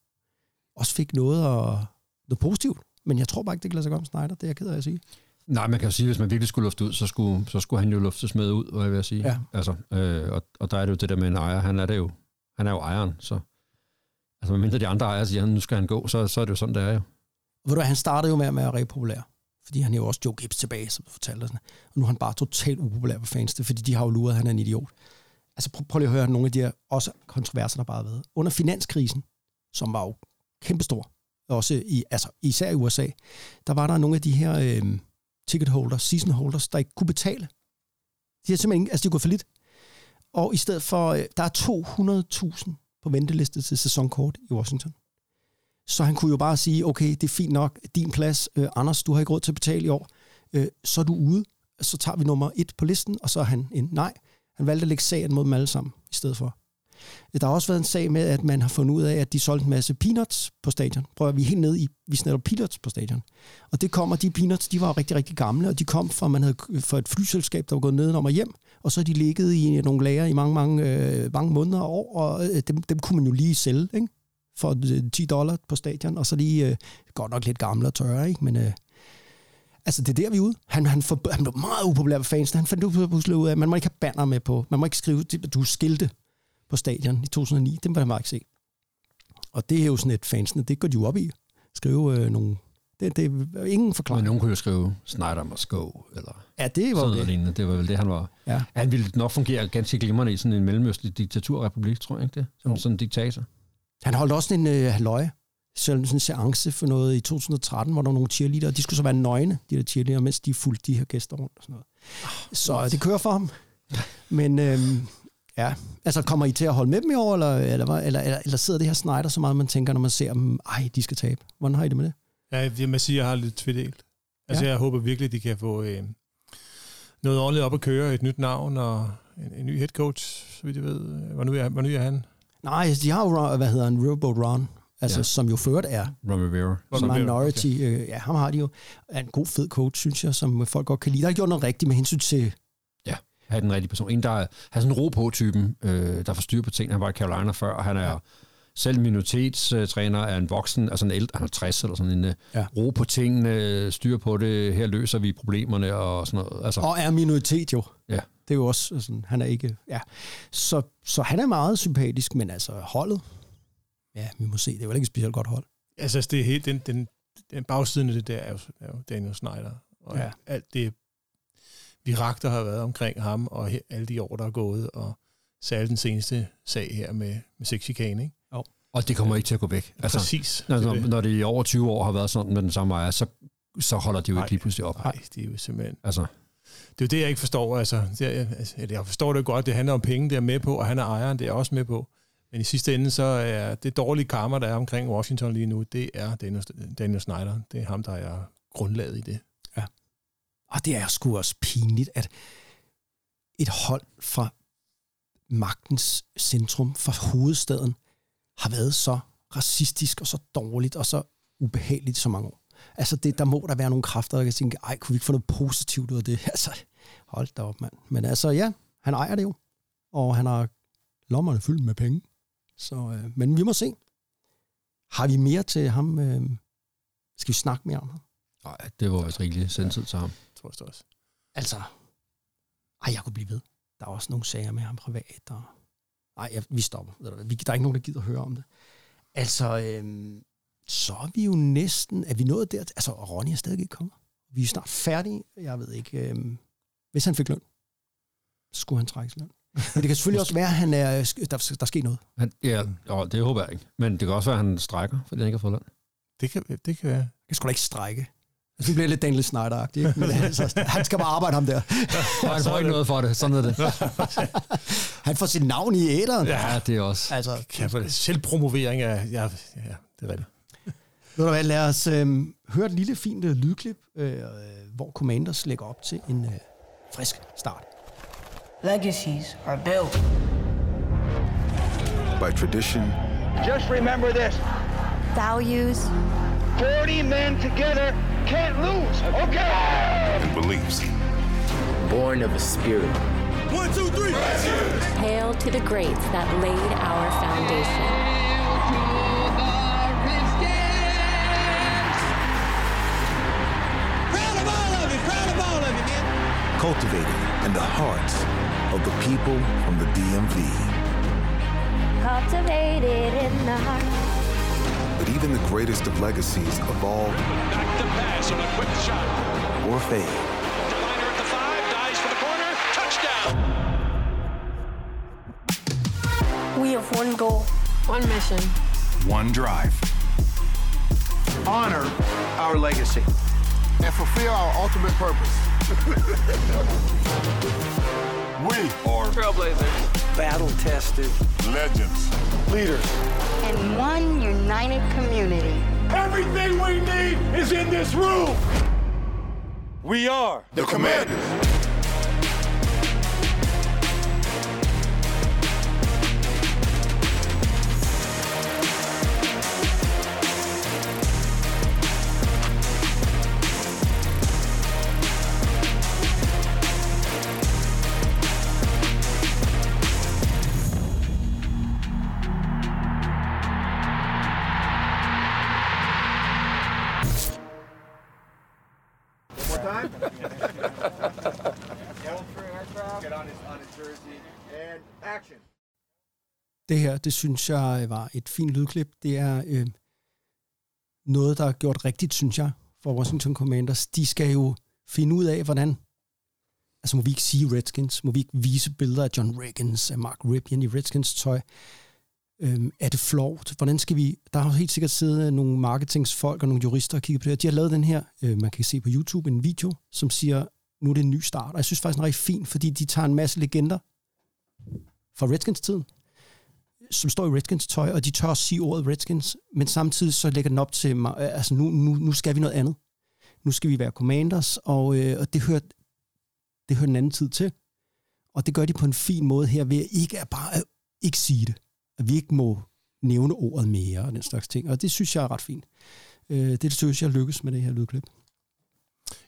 også fik noget, og, noget positivt. Men jeg tror bare ikke, det kan lade sig gøre om Snyder. Det er jeg ked af at sige. Nej, man kan jo sige, at hvis man virkelig skulle lufte ud, så skulle, så skulle han jo luftes med ud, hvad jeg vil sige. Ja. Altså, øh, og, og der er det jo det der med en ejer. Han er, det jo, han er jo ejeren, så... Altså, medmindre de andre ejere siger, at nu skal han gå, så, så er det jo sådan, det er jo. Ved du, han startede jo med at være repopulær. Fordi han er jo også Joe Gibbs tilbage, som du fortalte os. Og nu er han bare totalt upopulær på fans, fordi de har jo luret, at han er en idiot. Altså prøv, prøv lige at høre nogle af de her også kontroverser, der bare har været. Under finanskrisen, som var jo kæmpestor, også i, altså især i USA, der var der nogle af de her øh, ticket holders, season holders, der ikke kunne betale. De har simpelthen ikke, altså de går for lidt. Og i stedet for, øh, der er 200.000 på venteliste til sæsonkort i Washington. Så han kunne jo bare sige, okay, det er fint nok, din plads, øh, Anders, du har ikke råd til at betale i år, øh, så er du ude, så tager vi nummer et på listen, og så er han en nej. Han valgte at lægge sagen mod dem alle sammen i stedet for. Der har også været en sag med, at man har fundet ud af, at de solgte en masse peanuts på stadion. Prøv at vi er helt nede i, vi snakker peanuts på stadion. Og det kommer, de peanuts, de var rigtig, rigtig gamle, og de kom fra, man havde, fra et flyselskab, der var gået nedenom og hjem, og så de ligget i nogle lager i mange, mange, øh, mange måneder og år, og øh, dem, dem kunne man jo lige sælge, ikke? for øh, 10 dollar på stadion, og så lige, øh, godt nok lidt gamle og tørre, ikke? men øh, altså det er der, vi er ude. Han, han, for, han blev meget upopulær ved fansene. han fandt pludselig ud af, at man må ikke have banner med på, man må ikke skrive, at du skilte på stadion i 2009, det var bare ikke se. Og det er jo sådan et fansene, det går de jo op i. Skrive øh, nogle det, det er ingen forklaring. Men nogen kunne jo skrive, Snyder must go, eller ja, det var sådan det. Lignende. Det var vel det, han var. Ja. Han ville nok fungere ganske glimrende i sådan en mellemøstlig diktaturrepublik, tror jeg ikke det? Som sådan en diktator. Han holdt også en øh, halvøje, sådan en seance for noget i 2013, hvor der var nogle cheerleader, og de skulle så være nøgne, de der cheerleader, mens de fulgte de her gæster rundt og sådan noget. Så det kører for ham. Men øhm, ja, altså kommer I til at holde med dem i år, eller, eller, eller, eller, eller sidder det her Snyder så meget, man tænker, når man ser dem, ej, de skal tabe. Hvordan har I det med det? Ja, jeg må sige, jeg har lidt tvedelt. Altså, ja. jeg håber virkelig, de kan få øh, noget ordentligt op at køre, et nyt navn og en, en ny head coach, så vidt jeg ved. Hvor nu er, hvor nu er han? Nej, altså, de har jo, hvad hedder han, Riverboat Ron, altså, ja. som jo ført er Ron Rivera. Som minority. Okay. Øh, ja, ham har de jo. Er en god, fed coach, synes jeg, som folk godt kan lide. Der har gjort noget rigtigt med hensyn til... Have den rigtige person. En, der har sådan en ro på typen, øh, der får styr på ting. Han var i Carolina før, og han er... Ja selv minoritetstræner er en voksen, altså en ældre, han er 60 eller sådan en ja. ro på tingene, styr på det, her løser vi problemerne og sådan noget. Altså. Og er minoritet jo. Ja. Det er jo også sådan, han er ikke, ja. Så, så han er meget sympatisk, men altså holdet, ja, vi må se, det er jo ikke et specielt godt hold. Altså, det er helt, den, den, den bagsiden af det der er jo, er jo Daniel Snyder, og ja. alt det virak, der har været omkring ham, og alle de år, der er gået, og særligt den seneste sag her med, med sexchikane, ikke? Og det kommer ikke til at gå væk. Altså, Præcis. Når, når, når det i over 20 år har været sådan med den samme ejer, så, så holder de jo nej, ikke lige pludselig op. Nej, det er jo simpelthen... Altså. Det er jo det, jeg ikke forstår. Altså, det er, altså, jeg forstår det godt, det handler om penge, det er med på, og han er ejeren, det er også med på. Men i sidste ende, så er det dårlige karma, der er omkring Washington lige nu, det er Daniel, Daniel Snyder. Det er ham, der er grundlaget i det. Og det er sgu også pinligt, at et hold fra magtens centrum, fra hovedstaden, har været så racistisk og så dårligt og så ubehageligt så mange år. Altså, det, der må der være nogle kræfter, der kan tænke, ej, kunne vi ikke få noget positivt ud af det? Altså, hold da op, mand. Men altså, ja, han ejer det jo. Og han har lommerne fyldt med penge. Så, øh, men vi må se. Har vi mere til ham? Øh, skal vi snakke mere om ham? Nej, det var også rigeligt sendtid til ham. Tror jeg også. Altså, ej, jeg kunne blive ved. Der er også nogle sager med ham privat, og Nej, ja, vi stopper. Der er ikke nogen, der gider høre om det. Altså, øhm, så er vi jo næsten... Er vi nået der? Altså, Ronny er stadig ikke kommet. Vi er snart færdige. Jeg ved ikke... Øhm, hvis han fik løn, så skulle han trække løn. Men det kan selvfølgelig også være, at han er, der, der sker noget. Han, ja, jo, det håber jeg ikke. Men det kan også være, at han strækker, fordi han ikke har fået løn. Det kan, det kan være. Jeg skulle da ikke strække. Det bliver lidt Daniel Snyder-agtigt, ikke? men altså, han skal bare arbejde ham der. Og han får ikke noget for det, sådan er det. Han får sit navn i æderen. Ja, det er også. Altså, Kan selvpromovering af... Ja, ja, det er rigtigt. ved du hvad, lad os øh, høre et lille fint øh, lydklip, øh, hvor Commanders lægger op til en øh, frisk start. Legacies are built. by tradition Just remember this values, 40 men together can't lose, okay? and beliefs. born of a spirit. One, two, three. hail to the greats that laid our foundation. cultivated in the hearts of the people from the DMV. Cultivated in the heart. But even the greatest of legacies evolve Back to pass on a quick shot. or fade. Liner at the five, dives for the corner. Touchdown. We have one goal. One mission. One drive. Honor our legacy and fulfill our ultimate purpose. we are Trailblazers. Battle tested. legends, leaders. And one united community. Everything we need is in this room. We are the commanders. Det her, det synes jeg øh, var et fint lydklip. Det er øh, noget, der er gjort rigtigt, synes jeg, for Washington Commanders. De skal jo finde ud af, hvordan... Altså, må vi ikke sige Redskins? Må vi ikke vise billeder af John Riggins, af Mark Ripien i Redskins tøj? Øhm, er det flot? Hvordan skal vi... Der har helt sikkert siddet nogle marketingsfolk og nogle jurister og kigget på det her. De har lavet den her, øh, man kan se på YouTube, en video, som siger, nu er det en ny start. Og jeg synes faktisk, den er rigtig fint, fordi de tager en masse legender fra Redskins-tiden, som står i Redskins tøj, og de tør at sige ordet Redskins, men samtidig så lægger den op til mig, altså nu, nu, nu skal vi noget andet. Nu skal vi være commanders, og, øh, og det, hører, det hører en anden tid til. Og det gør de på en fin måde her, ved at ikke at bare at ikke sige det. At vi ikke må nævne ordet mere og den slags ting. Og det synes jeg er ret fint. Øh, det synes jeg lykkes med det her lydklip.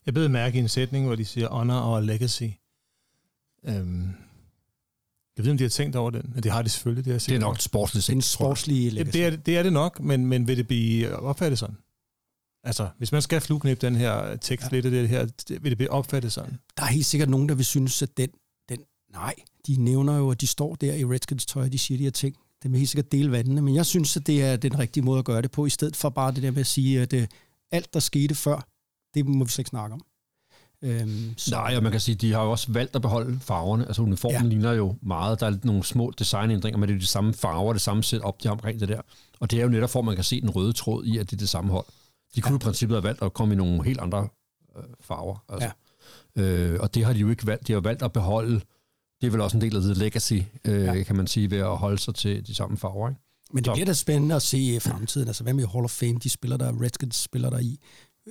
Jeg beder mærke i en sætning, hvor de siger honor og legacy. Øhm, jeg ved, om de har tænkt over den. Det har de selvfølgelig. Det, har Det er nok et sportsligt jeg. sportslige Ja, det, er, det er det nok, men, men vil det blive opfattet sådan? Altså, hvis man skal flueknæppe den her tekst ja. lidt af det her, vil det blive opfattet sådan? der er helt sikkert nogen, der vil synes, at den, den nej, de nævner jo, at de står der i Redskins tøj, og de siger de her ting. Det vil helt sikkert dele vandene, men jeg synes, at det er den rigtige måde at gøre det på, i stedet for bare det der med at sige, at uh, alt, der skete før, det må vi slet ikke snakke om. Øhm, så, Nej, og man kan sige, de har jo også valgt at beholde farverne. Altså uniformen Ja. ligner jo meget. Der er nogle små designændringer, men det er de samme farver, det samme sæt op de har omkring det der. Og det er jo netop, for at man kan se den røde tråd i, at det er det samme hold. De kunne ja. i princippet have valgt at komme i nogle helt andre øh, farver. Altså. Ja. Øh, og det har de jo ikke valgt. De har valgt at beholde, det er vel også en del af det legacy, øh, ja. kan man sige, ved at holde sig til de samme farver. Ikke? men det så- bliver da spændende at se i fremtiden. Altså, hvad med Hall of Fame, de spiller der, Redskins spiller der i,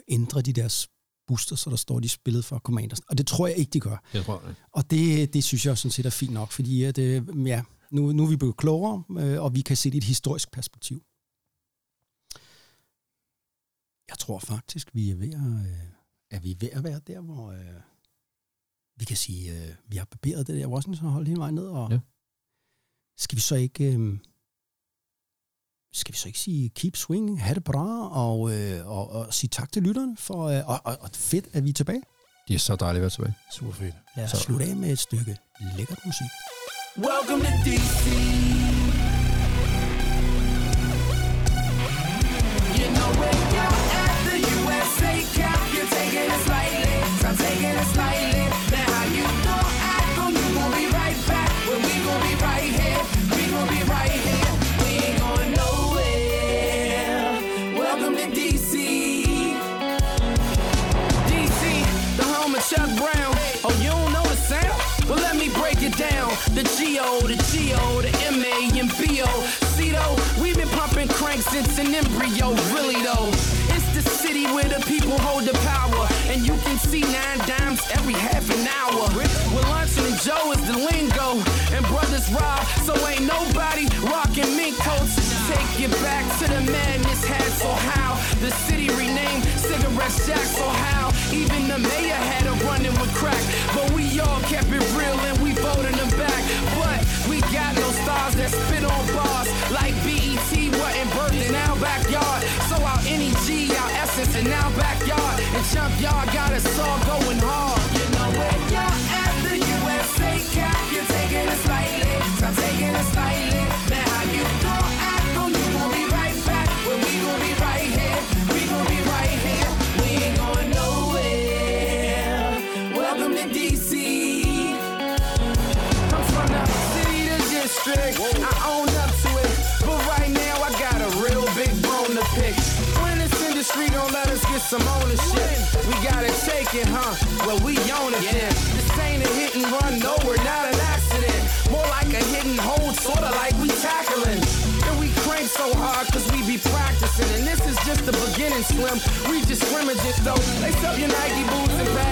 ændrer de deres booster, så der står, de spillet for Commanders. Og det tror jeg ikke, de gør. Jeg tror, jeg. Og det, det synes jeg sådan set er fint nok, fordi at, ja, nu, nu er vi blevet klogere, øh, og vi kan se det i et historisk perspektiv. Jeg tror faktisk, vi er ved at, øh, er vi ved at være der, hvor øh, vi kan sige, øh, vi har barberet det der Washington-hold hele vejen ned, og Ja. skal vi så ikke... Øh, skal vi så ikke sige keep swinging, have det bra, og, øh, og, og sige tak til lytterne, for, øh, og, og, og fedt, at vi er tilbage. Det er så dejligt at være tilbage. Super fedt. Lad os slutte af med et stykke lækkert musik. Welcome to DC. You know when the G-O, the G-O, the M-A and B-O. See though, we've been pumping cranks since an embryo, really though. City where the people hold the power. And you can see nine dimes every half an hour. With Luncheon and Joe is the lingo. And brothers rob, so ain't nobody rocking mink coats. Take it back to the madness had so how the city renamed cigarette shack so how even the mayor had a running with crack but we all kept it real and we voted them back but we got no stars that spit on bars like BET in our backyard so our NEG our essence in our backyard. And junkyard got us all going hard. You know where you're at the USA cap you're taking it slightly. I'm taking it slightly. Now how you oh gon' be right back. We gon' be right here. We gon' be right here. We ain't going nowhere. Welcome to DC I'm from the city to district. I own some ownership. We gotta take it huh? Well we own it then. This ain't a hit and run no we're not an accident. More like a hidden hold sorta like we tackling. And we crank so hard cause we be practicing. And this is just the beginning slim. We just scrimmages though. Lace up your Nike boots and pass